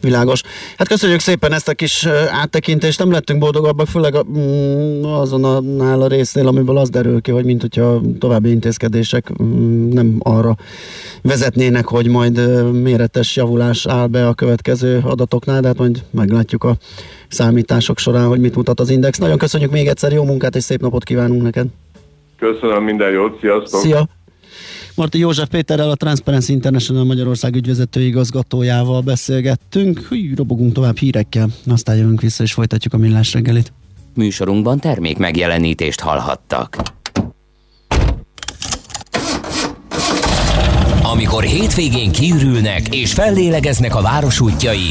Világos. Hát köszönjük szépen ezt a kis áttekintést, nem lettünk boldogabbak, főleg a, mm, azon a, a résznél, amiből az derül ki, hogy mint hogyha további intézkedések mm, nem arra vezetnének, hogy majd méretes javulás áll be a következő adatoknál, de hát majd meglátjuk a számítások során, hogy mit mutat az index. Nagyon köszönjük még egyszer, jó munkát és szép napot kívánunk neked! Köszönöm, minden jót, sziasztok! Szia! Marti József Péterrel, a Transparency International Magyarország ügyvezető igazgatójával beszélgettünk. Hű, robogunk tovább hírekkel, aztán jövünk vissza és folytatjuk a millás reggelit. Műsorunkban termék megjelenítést hallhattak. Amikor hétvégén kiürülnek és fellélegeznek a város útjai,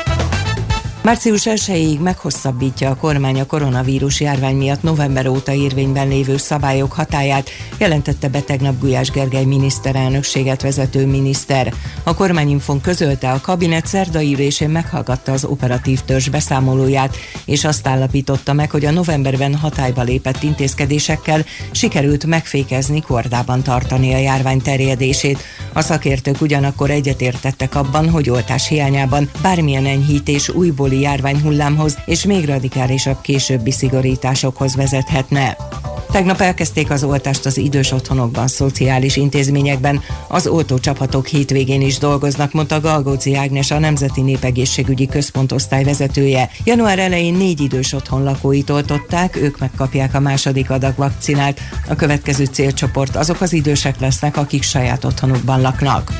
Március 1-ig meghosszabbítja a kormány a koronavírus járvány miatt november óta érvényben lévő szabályok hatáját, jelentette be tegnap Gulyás Gergely miniszterelnökséget vezető miniszter. A kormányinfon közölte, a kabinet szerdai ülésén meghallgatta az operatív törzs beszámolóját, és azt állapította meg, hogy a novemberben hatályba lépett intézkedésekkel sikerült megfékezni, kordában tartani a járvány terjedését. A szakértők ugyanakkor egyetértettek abban, hogy oltás hiányában bármilyen enyhítés újból távoli járványhullámhoz és még radikálisabb későbbi szigorításokhoz vezethetne. Tegnap elkezdték az oltást az idős otthonokban, szociális intézményekben. Az oltócsapatok hétvégén is dolgoznak, mondta Galgóci Ágnes, a Nemzeti Népegészségügyi Központ osztály vezetője. Január elején négy idős otthon lakóit oltották, ők megkapják a második adag vakcinát. A következő célcsoport azok az idősek lesznek, akik saját otthonukban laknak.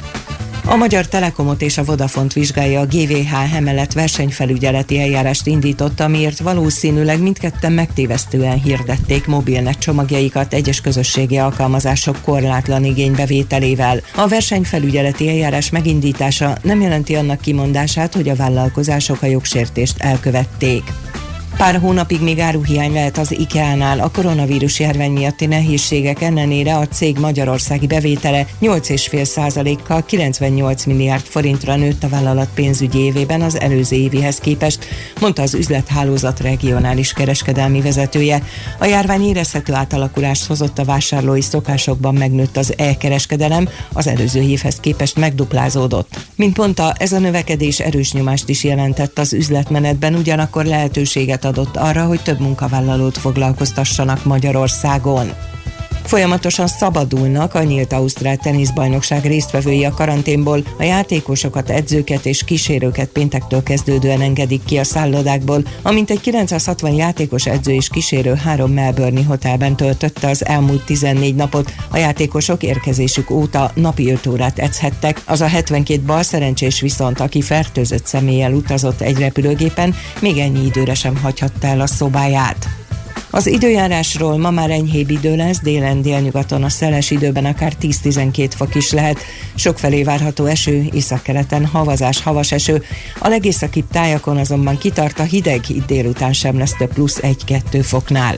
A Magyar Telekomot és a Vodafont vizsgálja a GVH emelet versenyfelügyeleti eljárást indította, amiért valószínűleg mindketten megtévesztően hirdették mobilnet csomagjaikat egyes közösségi alkalmazások korlátlan igénybevételével. A versenyfelügyeleti eljárás megindítása nem jelenti annak kimondását, hogy a vállalkozások a jogsértést elkövették. Pár hónapig még áruhiány lehet az IKEA-nál. A koronavírus járvány miatti nehézségek ellenére a cég magyarországi bevétele 8,5%-kal 98 milliárd forintra nőtt a vállalat pénzügyi évében az előző évihez képest, mondta az üzlethálózat regionális kereskedelmi vezetője. A járvány érezhető átalakulást hozott a vásárlói szokásokban megnőtt az e-kereskedelem, az előző évhez képest megduplázódott. Mint mondta, ez a növekedés erős nyomást is jelentett az üzletmenetben, ugyanakkor lehetőséget adott arra, hogy több munkavállalót foglalkoztassanak Magyarországon. Folyamatosan szabadulnak a nyílt Ausztrál teniszbajnokság résztvevői a karanténból, a játékosokat, edzőket és kísérőket péntektől kezdődően engedik ki a szállodákból, amint egy 960 játékos edző és kísérő három Melbourne hotelben töltötte az elmúlt 14 napot. A játékosok érkezésük óta napi 5 órát edzhettek, az a 72 bal szerencsés viszont, aki fertőzött személlyel utazott egy repülőgépen, még ennyi időre sem hagyhatta el a szobáját. Az időjárásról ma már enyhébb idő lesz, délen délnyugaton a szeles időben akár 10-12 fok is lehet. Sokfelé várható eső, északkeleten havazás, havas eső. A legészakibb tájakon azonban kitart a hideg, itt délután sem lesz több plusz 1-2 foknál.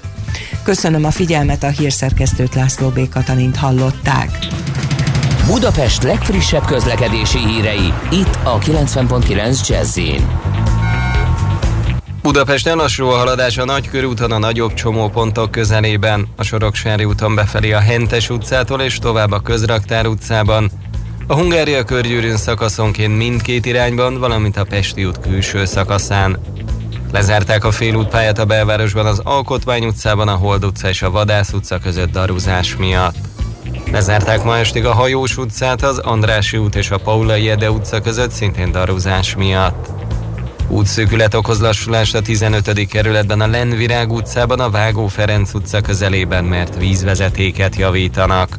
Köszönöm a figyelmet, a hírszerkesztőt László B. Katalint hallották. Budapest legfrissebb közlekedési hírei, itt a 90.9 jazz Budapesten lassú a haladás a Nagykörúton a nagyobb csomópontok közelében, a Soroksári úton befelé a Hentes utcától és tovább a Közraktár utcában, a Hungária körgyűrűn szakaszonként mindkét irányban, valamint a Pesti út külső szakaszán. Lezárták a félútpályát a belvárosban az Alkotmány utcában, a Hold utca és a Vadász utca között daruzás miatt. Lezárták ma estig a Hajós utcát, az Andrási út és a Paulai Ede utca között szintén daruzás miatt. Útszűkület okoz lassulást a 15. kerületben a Lenvirág utcában, a Vágó Ferenc utca közelében, mert vízvezetéket javítanak.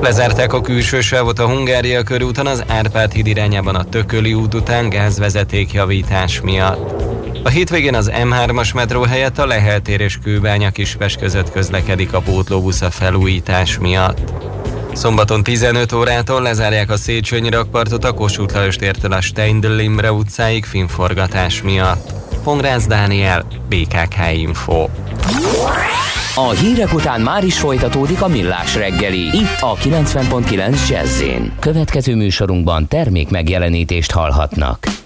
Lezárták a külső sávot a Hungária körúton az Árpád híd irányában a Tököli út után gázvezeték javítás miatt. A hétvégén az M3-as metró helyett a Lehel tér és Kőbánya Kispest között közlekedik a pótlóbusz a felújítás miatt. Szombaton 15 órától lezárják a Széchenyi rakpartot a Kossuth Lajos tértől a Steindl Imre utcáig filmforgatás miatt. Pongrász Dániel, BKK Info. A hírek után már is folytatódik a millás reggeli, itt a 90.9 jazz Következő műsorunkban termék megjelenítést hallhatnak.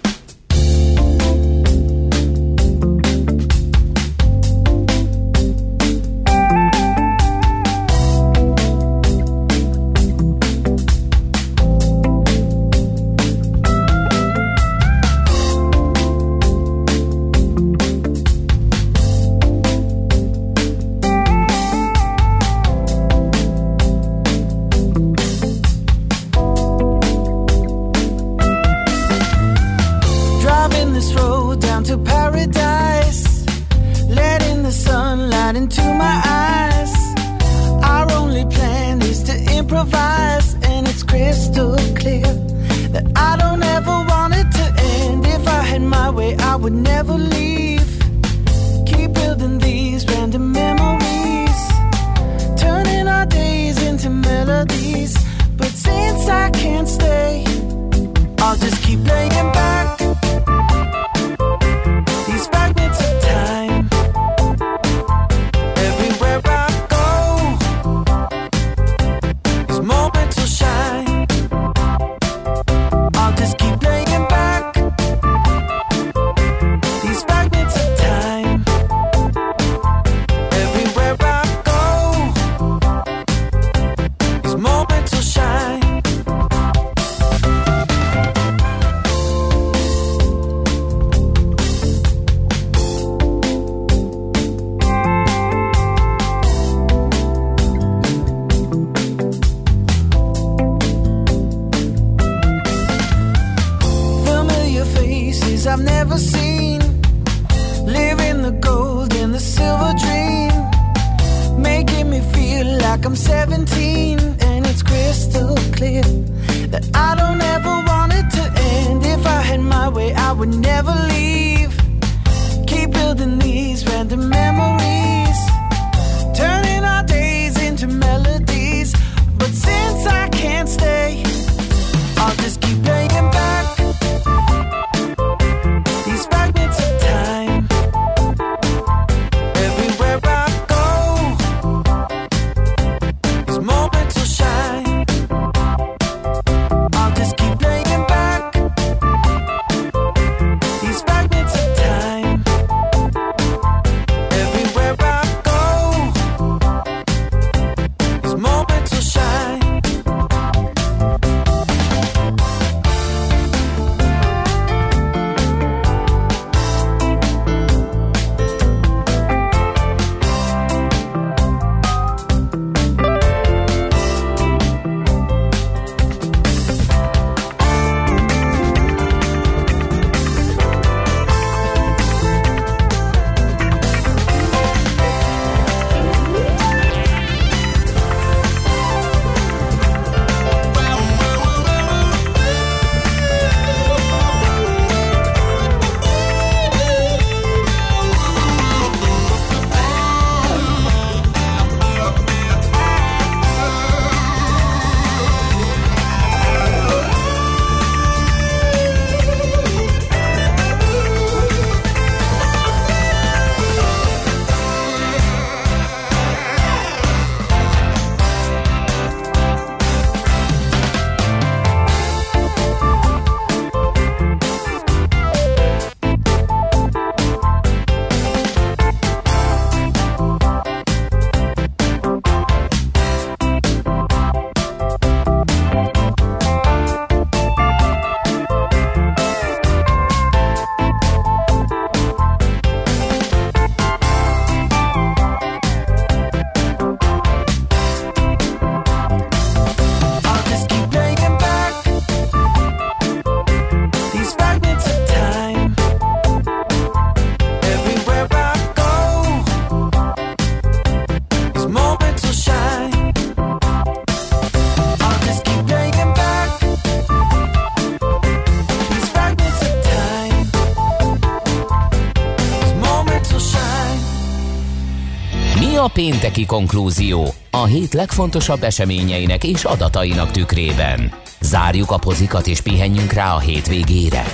Pénteki konklúzió a hét legfontosabb eseményeinek és adatainak tükrében? Zárjuk a pozikat és pihenjünk rá a hétvégére.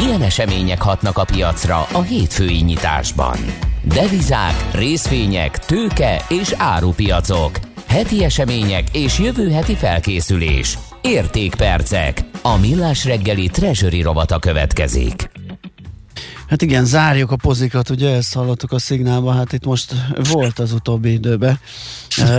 Milyen események hatnak a piacra a hétfői nyitásban? Devizák, részvények, tőke és árupiacok. Heti események és jövő heti felkészülés. Értékpercek. A millás reggeli treasury rovata következik. Hát igen, zárjuk a pozikat, ugye ezt hallottuk a szignálban, hát itt most volt az utóbbi időben.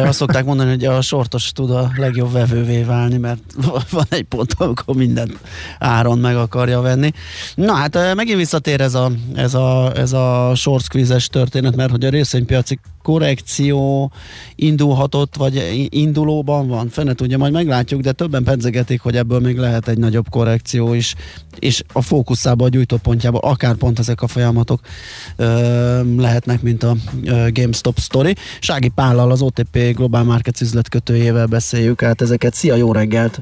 Azt szokták mondani, hogy a sortos tud a legjobb vevővé válni, mert van egy pont, amikor mindent áron meg akarja venni. Na hát megint visszatér ez a, ez a, ez a short történet, mert hogy a részvénypiaci korrekció indulhatott, vagy indulóban van, fene tudja, majd meglátjuk, de többen pedzegetik, hogy ebből még lehet egy nagyobb korrekció is, és a fókuszába, a gyújtópontjába akár pont ezek a folyamatok ö, lehetnek, mint a ö, GameStop story. Sági Pállal, az OTP Global Markets üzletkötőjével beszéljük át ezeket. Szia, jó reggelt!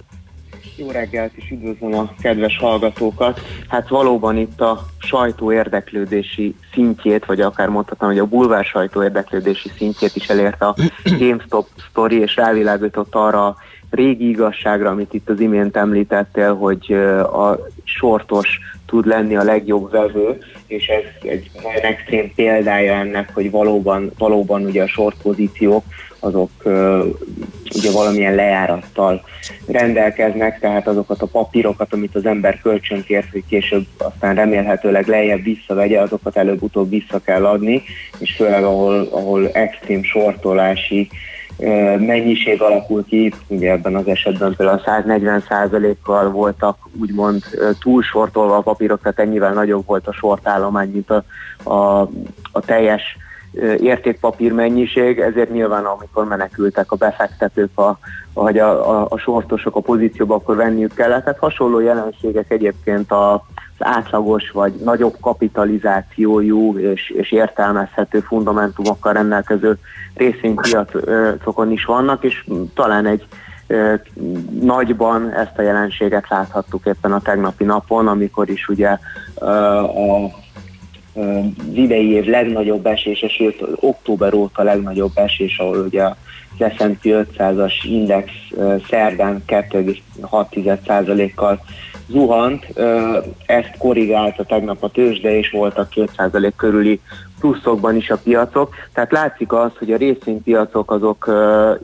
Jó reggelt, és üdvözlöm a kedves hallgatókat. Hát valóban itt a sajtó érdeklődési szintjét, vagy akár mondhatnám, hogy a bulvár sajtó érdeklődési szintjét is elérte a GameStop sztori, és rávilágított arra a régi igazságra, amit itt az imént említettél, hogy a sortos tud lenni a legjobb vevő, és ez egy nagyon extrém példája ennek, hogy valóban, valóban ugye a short pozíciók azok ugye valamilyen lejárattal rendelkeznek, tehát azokat a papírokat, amit az ember kölcsönkért, hogy később aztán remélhetőleg lejjebb visszavegye, azokat előbb-utóbb vissza kell adni, és főleg ahol, ahol extrém sortolási mennyiség alakul ki, ugye ebben az esetben például 140%-kal voltak úgymond túlsortolva a papírok, tehát ennyivel nagyobb volt a sortállomány, mint a, a, a teljes értékpapír mennyiség, ezért nyilván amikor menekültek a befektetők, a, vagy a, a, a sortosok a pozícióba, akkor venniük kellett. Tehát hasonló jelenségek egyébként a, az átlagos vagy nagyobb kapitalizációjú és, és értelmezhető fundamentumokkal rendelkező részvénypiacokon is vannak, és talán egy ö, nagyban ezt a jelenséget láthattuk éppen a tegnapi napon, amikor is ugye ö, a az idei év legnagyobb esése, sőt október óta legnagyobb esés, ahol ugye az S&P 500-as index szerdán 2,6%-kal zuhant, ezt korrigálta tegnap a tőzsde, és voltak 2% körüli pluszokban is a piacok. Tehát látszik az, hogy a részvénypiacok azok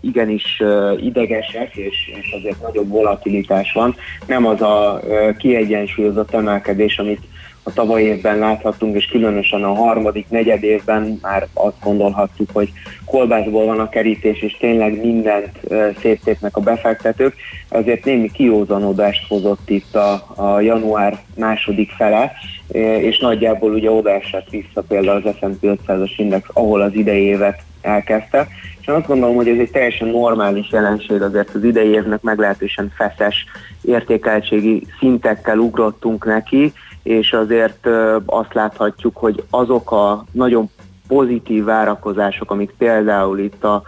igenis idegesek, és, és azért nagyobb volatilitás van. Nem az a kiegyensúlyozott emelkedés, amit a tavaly évben láthattunk, és különösen a harmadik, negyed évben már azt gondolhattuk, hogy kolbászból van a kerítés, és tényleg mindent ö, széttépnek a befektetők. Azért némi kiózanodást hozott itt a, a január második fele, és nagyjából ugye odaesett vissza például az S&P 500-as index, ahol az idei évet elkezdte. És azt gondolom, hogy ez egy teljesen normális jelenség, azért az idei évnek meglehetősen feszes értékeltségi szintekkel ugrottunk neki, és azért azt láthatjuk, hogy azok a nagyon pozitív várakozások, amik például itt a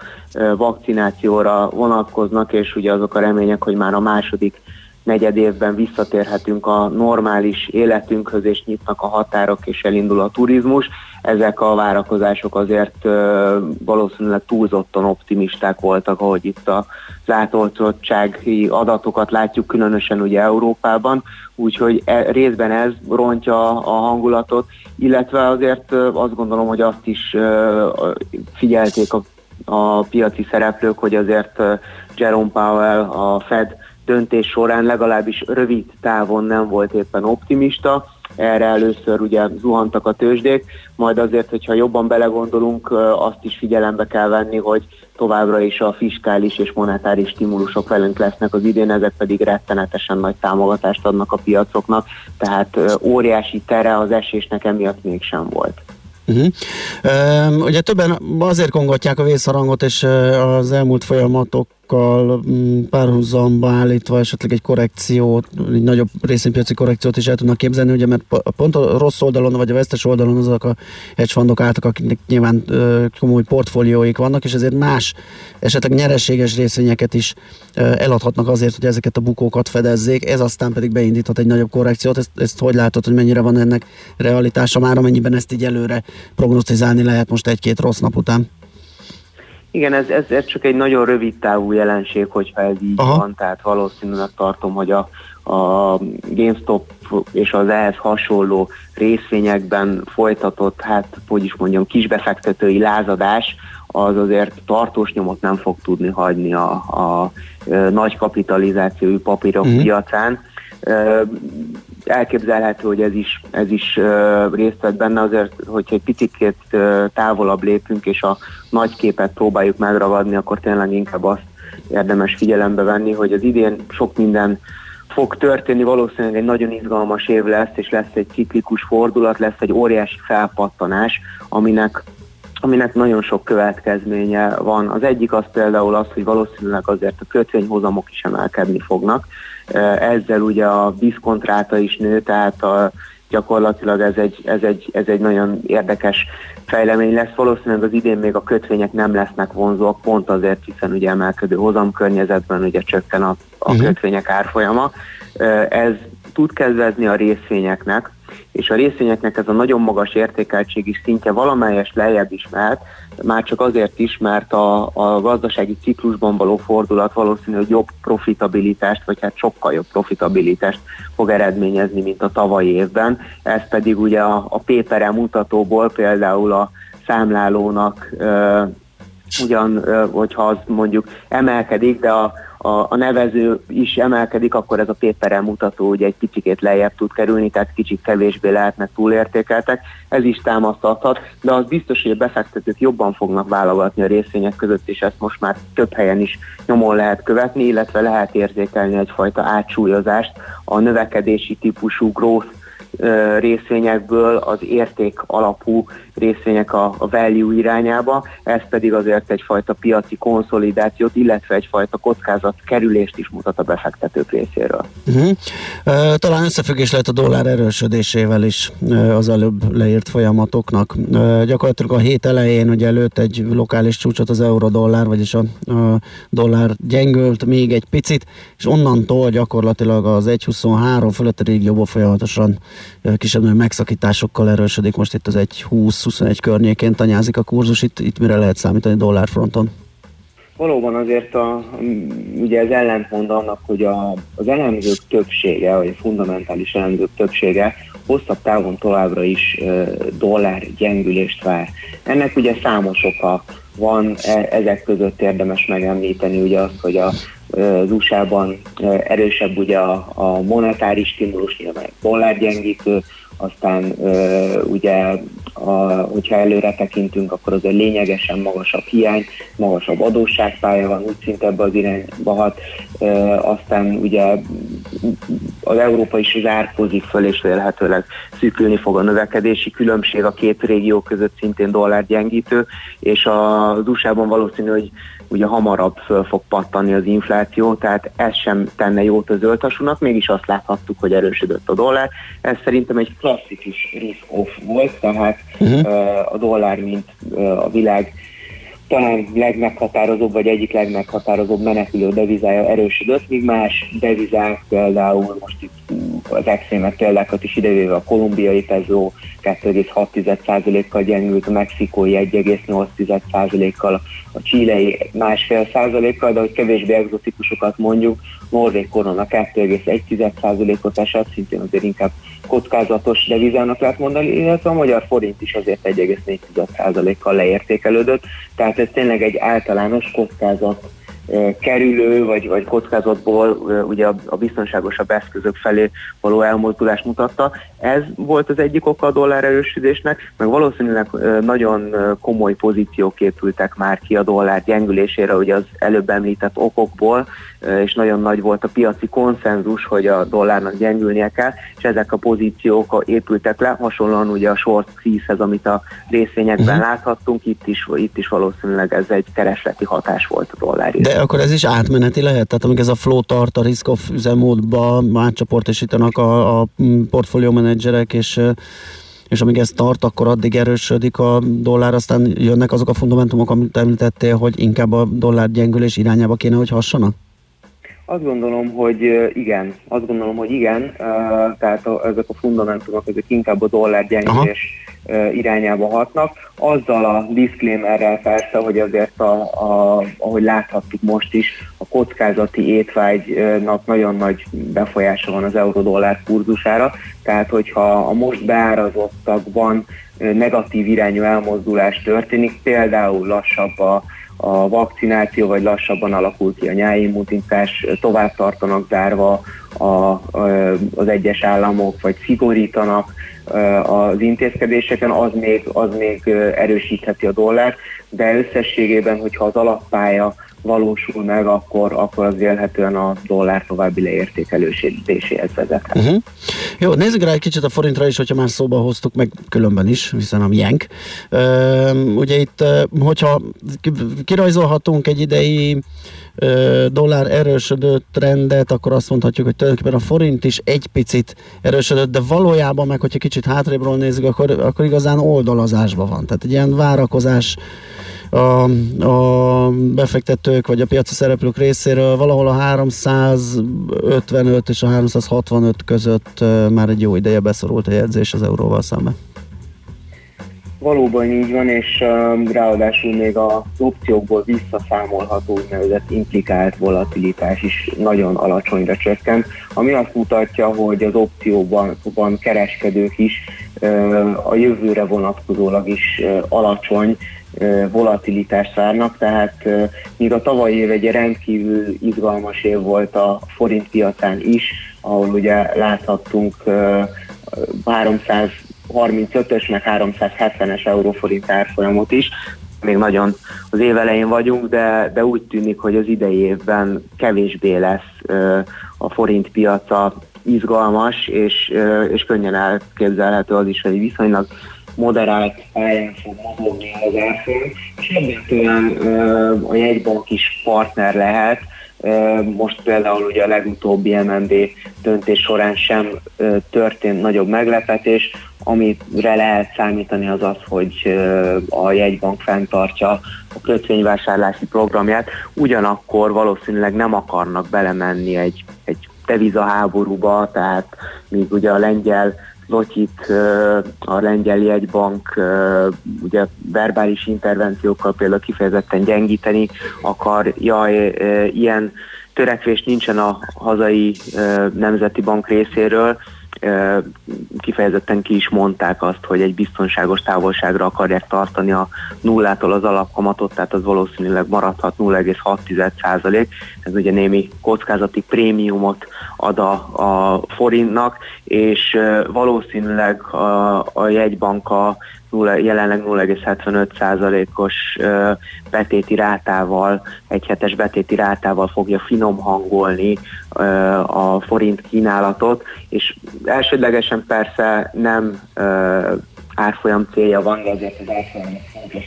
vakcinációra vonatkoznak, és ugye azok a remények, hogy már a második negyed évben visszatérhetünk a normális életünkhöz, és nyitnak a határok, és elindul a turizmus. Ezek a várakozások azért valószínűleg túlzottan optimisták voltak, ahogy itt a látoltottsági adatokat látjuk, különösen ugye Európában, úgyhogy e, részben ez rontja a hangulatot, illetve azért azt gondolom, hogy azt is figyelték a, a piaci szereplők, hogy azért Jerome Powell, a Fed döntés során legalábbis rövid távon nem volt éppen optimista, erre először ugye zuhantak a tőzsdék, majd azért, hogyha jobban belegondolunk, azt is figyelembe kell venni, hogy továbbra is a fiskális és monetáris stimulusok velünk lesznek az idén, ezek pedig rettenetesen nagy támogatást adnak a piacoknak, tehát óriási tere az esésnek emiatt mégsem volt. Uh-huh. Uh, ugye többen azért kongatják a vészharangot, és az elmúlt folyamatokkal um, párhuzamba állítva esetleg egy korrekciót, egy nagyobb részvénypiaci korrekciót is el tudnak képzelni, ugye mert pont a rossz oldalon, vagy a vesztes oldalon azok a hedge fundok álltak, akiknek nyilván komoly portfólióik vannak, és ezért más, esetleg nyereséges részvényeket is eladhatnak azért, hogy ezeket a bukókat fedezzék, ez aztán pedig beindíthat egy nagyobb korrekciót. Ezt, ezt hogy látod, hogy mennyire van ennek realitása már, amennyiben ezt így előre prognosztizálni lehet most egy-két rossz nap után? Igen, ez, ez, ez csak egy nagyon rövid távú jelenség, hogyha ez így Aha. van, tehát valószínűleg tartom, hogy a, a GameStop és az ehhez hasonló részvényekben folytatott, hát hogy is mondjam, kisbefektetői lázadás, az azért tartós nyomot nem fog tudni hagyni a, a, a nagy kapitalizációi papírok mm. piacán elképzelhető, hogy ez is, ez is részt vett benne, azért, hogyha egy picit távolabb lépünk, és a nagy képet próbáljuk megragadni, akkor tényleg inkább azt érdemes figyelembe venni, hogy az idén sok minden fog történni, valószínűleg egy nagyon izgalmas év lesz, és lesz egy ciklikus fordulat, lesz egy óriási felpattanás, aminek aminek nagyon sok következménye van. Az egyik az például az, hogy valószínűleg azért a kötvényhozamok is emelkedni fognak. Ezzel ugye a diszkontráta is nő, tehát a, gyakorlatilag ez egy, ez, egy, ez egy nagyon érdekes fejlemény lesz. Valószínűleg az idén még a kötvények nem lesznek vonzóak, pont azért, hiszen ugye emelkedő hozamkörnyezetben ugye csökken a, a uh-huh. kötvények árfolyama. Ez tud kedvezni a részvényeknek, és a részvényeknek ez a nagyon magas értékeltségi szintje valamelyest lejjebb is mehet, már csak azért is, mert a, a gazdasági ciklusban való fordulat valószínű, hogy jobb profitabilitást, vagy hát sokkal jobb profitabilitást fog eredményezni, mint a tavalyi évben. Ez pedig ugye a, a PPR mutatóból például a számlálónak ugyan, hogyha az mondjuk emelkedik, de a, a, a nevező is emelkedik, akkor ez a péperrel mutató ugye egy picit lejjebb tud kerülni, tehát kicsit kevésbé lehetnek túlértékeltek. Ez is támasztathat, de az biztos, hogy a befektetők jobban fognak válogatni a részvények között, és ezt most már több helyen is nyomon lehet követni, illetve lehet érzékelni egyfajta átsúlyozást a növekedési típusú growth részvényekből az érték alapú részvények a, a value irányába, ez pedig azért egyfajta piaci konszolidációt, illetve egyfajta kockázat kerülést is mutat a befektetők részéről. Uh-huh. Uh, talán összefüggés lehet a dollár erősödésével is az előbb leírt folyamatoknak. Gyakorlatilag a hét elején ugye előtt egy lokális csúcsot az euró-dollár, vagyis a, a dollár gyengült még egy picit, és onnantól gyakorlatilag az 1.23 fölötti régióból folyamatosan uh, kisebb megszakításokkal erősödik. Most itt az 1.20-21 környékén tanyázik a kurzus. Itt, itt mire lehet számítani dollárfronton? Valóban azért a, ugye ez ellentmond annak, hogy a, az elemzők többsége, vagy a fundamentális elemzők többsége hosszabb távon továbbra is dollár gyengülést vár. Ennek ugye számos oka van, e, ezek között érdemes megemlíteni ugye azt, hogy a, az USA-ban erősebb ugye a, a monetáris stimulus, nyilván dollárgyengítő, aztán ugye, a, hogyha előre tekintünk, akkor az egy lényegesen magasabb hiány, magasabb adósságpálya van, úgy szinte ebbe az irányba hat, aztán ugye az Európa is az árkozik föl, és vélhetőleg szűkülni fog a növekedési különbség a két régió között szintén dollárgyengítő, és az USA-ban valószínű, hogy ugye hamarabb föl fog pattanni az infláció, tehát ez sem tenne jót a zöldhasúnak, mégis azt láthattuk, hogy erősödött a dollár. Ez szerintem egy klasszikus risk-off volt, tehát uh-huh. a dollár, mint a világ talán legmeghatározóbb, vagy egyik legmeghatározóbb menekülő devizája erősödött, míg más devizák, például most itt az extrémek példákat is idevéve a kolumbiai peso 2,6%-kal gyengült, a mexikói 1,8%-kal, a csílei másfél százalékkal, de hogy kevésbé egzotikusokat mondjuk, norvég korona 2,1%-ot esett, szintén azért inkább kockázatos devizának lehet mondani, illetve a magyar forint is azért 1,4%-kal leértékelődött, tehát ez tényleg egy általános kockázat kerülő, vagy, vagy kockázatból ugye a, a biztonságosabb eszközök felé való elmozdulás mutatta. Ez volt az egyik oka a dollár erősödésnek, meg valószínűleg nagyon komoly pozíciók épültek már ki a dollár gyengülésére, ugye az előbb említett okokból, és nagyon nagy volt a piaci konszenzus, hogy a dollárnak gyengülnie kell, és ezek a pozíciók épültek le, hasonlóan ugye a short squeeze amit a részvényekben uh-huh. láthattunk, itt is, itt is valószínűleg ez egy keresleti hatás volt a dollár. De akkor ez is átmeneti lehet? Tehát amíg ez a flow tart a risk of üzemmódba, átcsoportosítanak a, a portfólió menedzserek, és és amíg ez tart, akkor addig erősödik a dollár, aztán jönnek azok a fundamentumok, amit említettél, hogy inkább a dollár gyengülés irányába kéne, hogy hassanak? Azt gondolom, hogy igen. Azt gondolom, hogy igen. Tehát a, ezek a fundamentumok, ezek inkább a dollár gyengülés irányába hatnak. Azzal a disclaimerrel persze, hogy azért, a, a, ahogy láthattuk most is, a kockázati étvágynak nagyon nagy befolyása van az euró-dollár kurzusára, tehát hogyha a most beárazottakban negatív irányú elmozdulás történik, például lassabb a a vakcináció, vagy lassabban alakul ki a nyáimmunitás, tovább tartanak zárva a, az egyes államok, vagy szigorítanak az intézkedéseken, az még, az még erősítheti a dollár, de összességében, hogyha az alappája valósul meg, akkor, akkor az élhetően a dollár további leértékelőséhez vezet. Uh-huh. Jó, nézzük rá egy kicsit a forintra is, hogyha már szóba hoztuk, meg különben is, hiszen a. Uh, ugye itt, hogyha kirajzolhatunk egy idei dollár erősödő trendet, akkor azt mondhatjuk, hogy tulajdonképpen a forint is egy picit erősödött, de valójában meg, hogyha kicsit hátrébről nézzük, akkor, akkor igazán oldalazásban van. Tehát egy ilyen várakozás a, a befektetők vagy a piaci szereplők részéről valahol a 355 és a 365 között már egy jó ideje beszorult a jegyzés az euróval szemben. Valóban így van, és uh, ráadásul még az opciókból visszaszámolható úgynevezett implikált volatilitás is nagyon alacsonyra csökkent, ami azt mutatja, hogy az opcióban kereskedők is a jövőre vonatkozólag is alacsony volatilitást várnak, tehát míg a tavalyi év egy rendkívül izgalmas év volt a forint piacán is, ahol ugye láthattunk 335-ös, meg 370-es euróforint árfolyamot is, még nagyon az év elején vagyunk, de, de úgy tűnik, hogy az idei évben kevésbé lesz a forint piaca izgalmas, és, és könnyen elképzelhető az is, hogy viszonylag moderált pályán fog mozogni az árfolyam, és ö, a jegybank is partner lehet, Most például ugye a legutóbbi MNB döntés során sem történt nagyobb meglepetés, amire lehet számítani az az, hogy a jegybank fenntartja a kötvényvásárlási programját, ugyanakkor valószínűleg nem akarnak belemenni egy, egy devizaháborúba, tehát míg ugye a lengyel Lotyit a lengyel jegybank ugye verbális intervenciókkal például kifejezetten gyengíteni akar, ö, ilyen törekvés nincsen a hazai nemzeti bank részéről, kifejezetten ki is mondták azt, hogy egy biztonságos távolságra akarják tartani a nullától az alapkamatot, tehát az valószínűleg maradhat 0,6%. Ez ugye némi kockázati prémiumot ad a, a forintnak, és valószínűleg a, a jegybank nulla- jelenleg 0,75%-os ö, betéti rátával, egy hetes betéti rátával fogja finom hangolni a forint kínálatot, és elsődlegesen persze nem árfolyam célja van, de azért az árfolyamnak fontos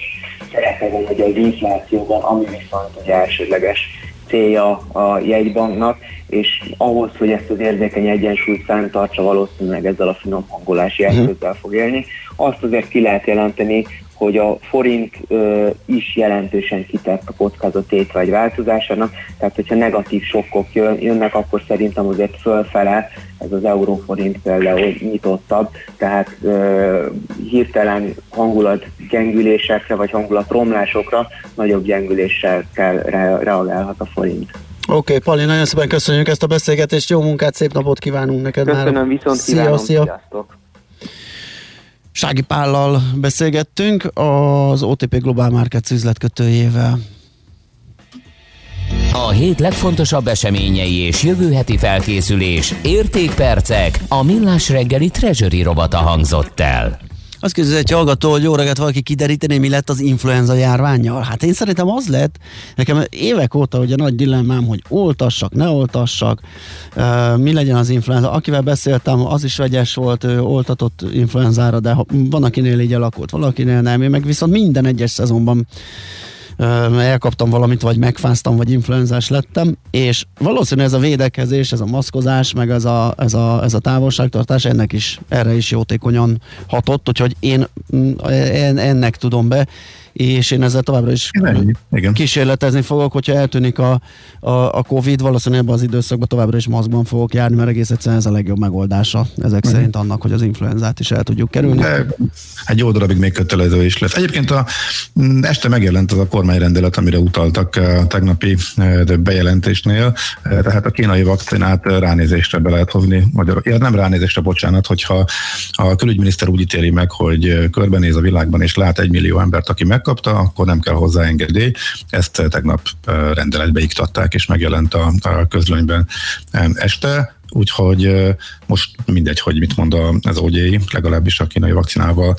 szerepe van ugye az inflációban, ami viszont ugye elsődleges célja a jegybanknak, és ahhoz, hogy ezt az érzékeny egyensúlyt fenntartsa, valószínűleg ezzel a finom hangolási eszközzel fog élni. Azt azért ki lehet jelenteni, hogy a forint ö, is jelentősen kitett a kockázat étvágy változásának, tehát hogyha negatív sokkok jön, jönnek, akkor szerintem azért fölfele ez az euróforint például nyitottabb, tehát ö, hirtelen hangulat gyengülésekre vagy hangulat romlásokra nagyobb gyengüléssel kell re- reagálhat a forint. Oké, okay, Pali, nagyon szépen köszönjük ezt a beszélgetést, jó munkát, szép napot kívánunk neked Köszönöm, már. viszont Szia, kívánom, szia. sziasztok! Sági Pállal beszélgettünk, az OTP Global Markets üzletkötőjével. A hét legfontosabb eseményei és jövő heti felkészülés, értékpercek, a millás reggeli treasury robata hangzott el. Azt kérdezi egy hallgató, hogy jó reggelt valaki kideríteni, mi lett az influenza járványjal. Hát én szerintem az lett, nekem évek óta ugye nagy dilemmám, hogy oltassak, ne oltassak, uh, mi legyen az influenza. Akivel beszéltem, az is vegyes volt, ő oltatott influenzára, de van, akinél így alakult, valakinél nem. Én meg viszont minden egyes szezonban elkaptam valamit, vagy megfáztam, vagy influenzás lettem, és valószínűleg ez a védekezés, ez a maszkozás, meg ez a, ez a, ez a távolságtartás ennek is, erre is jótékonyan hatott, úgyhogy én mm, en- ennek tudom be, és én ezzel továbbra is Igen. kísérletezni fogok, hogyha eltűnik a, a, a Covid, valószínűleg ebben az időszakban továbbra is maszkban fogok járni, mert egész egyszerűen ez a legjobb megoldása ezek Mhm. szerint annak, hogy az influenzát is el tudjuk kerülni. De egy jó darabig még kötelező is lesz. Egyébként a, mm, este megjelent az a kormányrendelet, amire utaltak a tegnapi eh, bejelentésnél, Eh, tehát a kínai vakcinát eh, ránézésre be lehet hozni, magyar, ja, nem ránézésre, bocsánat, hogyha a külügyminiszter úgy ítéli meg, hogy eh, körbenéz a világban és lát egy millió embert, aki megkapta, akkor nem kell hozzá engedély. Ezt eh, tegnap eh, rendeletbe iktatták, és megjelent a, a közlönyben este. Úgyhogy eh, most mindegy, hogy mit mond az OGI, legalábbis a kínai vakcinával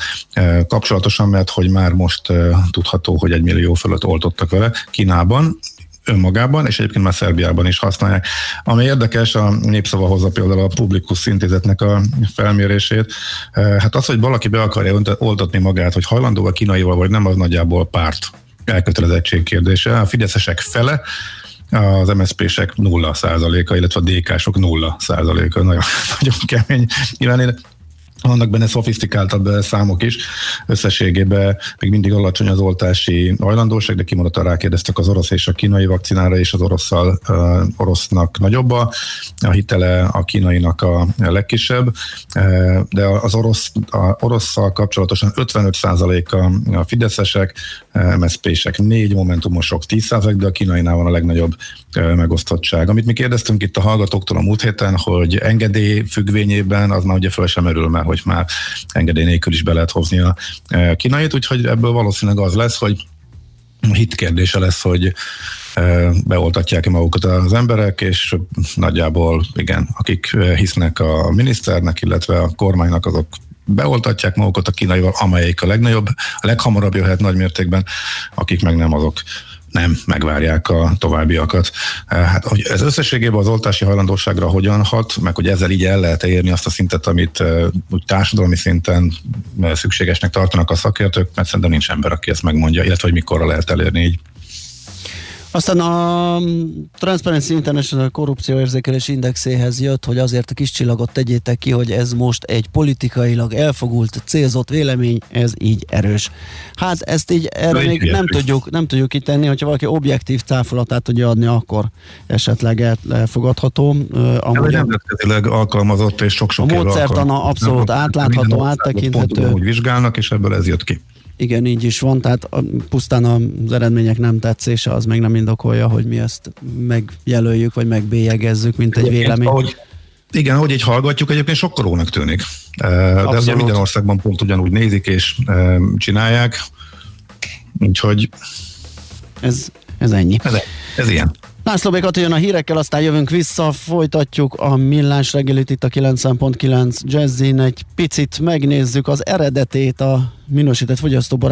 kapcsolatosan, mert hogy már most tudható, hogy egy millió fölött oltottak vele Kínában, önmagában, és egyébként már Szerbiában is használják. Ami érdekes, a népszava hozza például a Publikus Intézetnek a felmérését. Eh, Hát az, hogy valaki be akarja oltatni magát, hogy hajlandó a kínaival, vagy nem, az nagyjából párt elkötelezettség kérdése. A fideszesek fele az MSZP-sek 0 százaléka, illetve a DK-sok 0 százaléka. Nagyon, nagyon kemény. Nyilván én vannak benne szofisztikáltabb eh, számok is. Összességében még mindig alacsony az oltási hajlandóság, de kimondottan rákérdeztek az orosz és a kínai vakcinára, és az orosszal, uh, orosznak nagyobb a, a hitele, a kínainak a legkisebb, uh, de az orosz, a orosszal kapcsolatosan 55% a, fideszesek, MSZP-sek 4, momentumosok 10%, de a kínainál van a legnagyobb megosztottság. Amit mi kérdeztünk itt a hallgatóktól a múlt héten, hogy engedély függvényében az már ugye föl sem merül, mert hogy már engedély nélkül is be lehet hozni a eh, kínait, úgyhogy ebből valószínűleg az lesz, hogy hit kérdése lesz, hogy eh, beoltatják-e magukat az emberek, és nagyjából igen, akik hisznek a miniszternek, illetve a kormánynak, azok beoltatják magukat a kínaival, amelyik a legnagyobb, a leghamarabb jöhet nagy mértékben, akik meg nem azok nem megvárják a továbbiakat. Hát, hogy ez összességében az oltási hajlandóságra hogyan hat, meg hogy ezzel így el lehet érni azt a szintet, amit uh, úgy társadalmi szinten uh, szükségesnek tartanak a szakértők, mert szerintem nincs ember, aki ezt megmondja, illetve hogy mikorra lehet elérni így. Aztán a Transparency International korrupcióérzékelés indexéhez jött, hogy azért a kis csillagot tegyétek ki, hogy ez most egy politikailag elfogult, célzott vélemény, ez így erős. Hát ezt így erre így még nem tudjuk, nem tudjuk kitenni, hogyha valaki objektív cáfolatát tudja adni, akkor esetleg el- elfogadható. Amúgy nemzetközileg alkalmazott és sok-sok A módszertana abszolút átlátható, áttekinthető. Úgy vizsgálnak, és ebből ez jött ki. Igen, így is van, tehát a, pusztán az eredmények nem tetszése, az még nem indokolja, hogy mi ezt megjelöljük, vagy megbélyegezzük, mint egy vélemény. Ahogy, igen, ahogy így hallgatjuk, egyébként sokkolónak tűnik. De ez ugye Abszolút. minden országban pont ugyanúgy nézik és csinálják. Úgyhogy Ez, ez ennyi. ez, ez ilyen. László Békat jön a hírekkel, aztán jövünk vissza, folytatjuk a millás reggelit itt a 90.9 Jazzin, egy picit megnézzük az eredetét a minősített fogyasztóbarát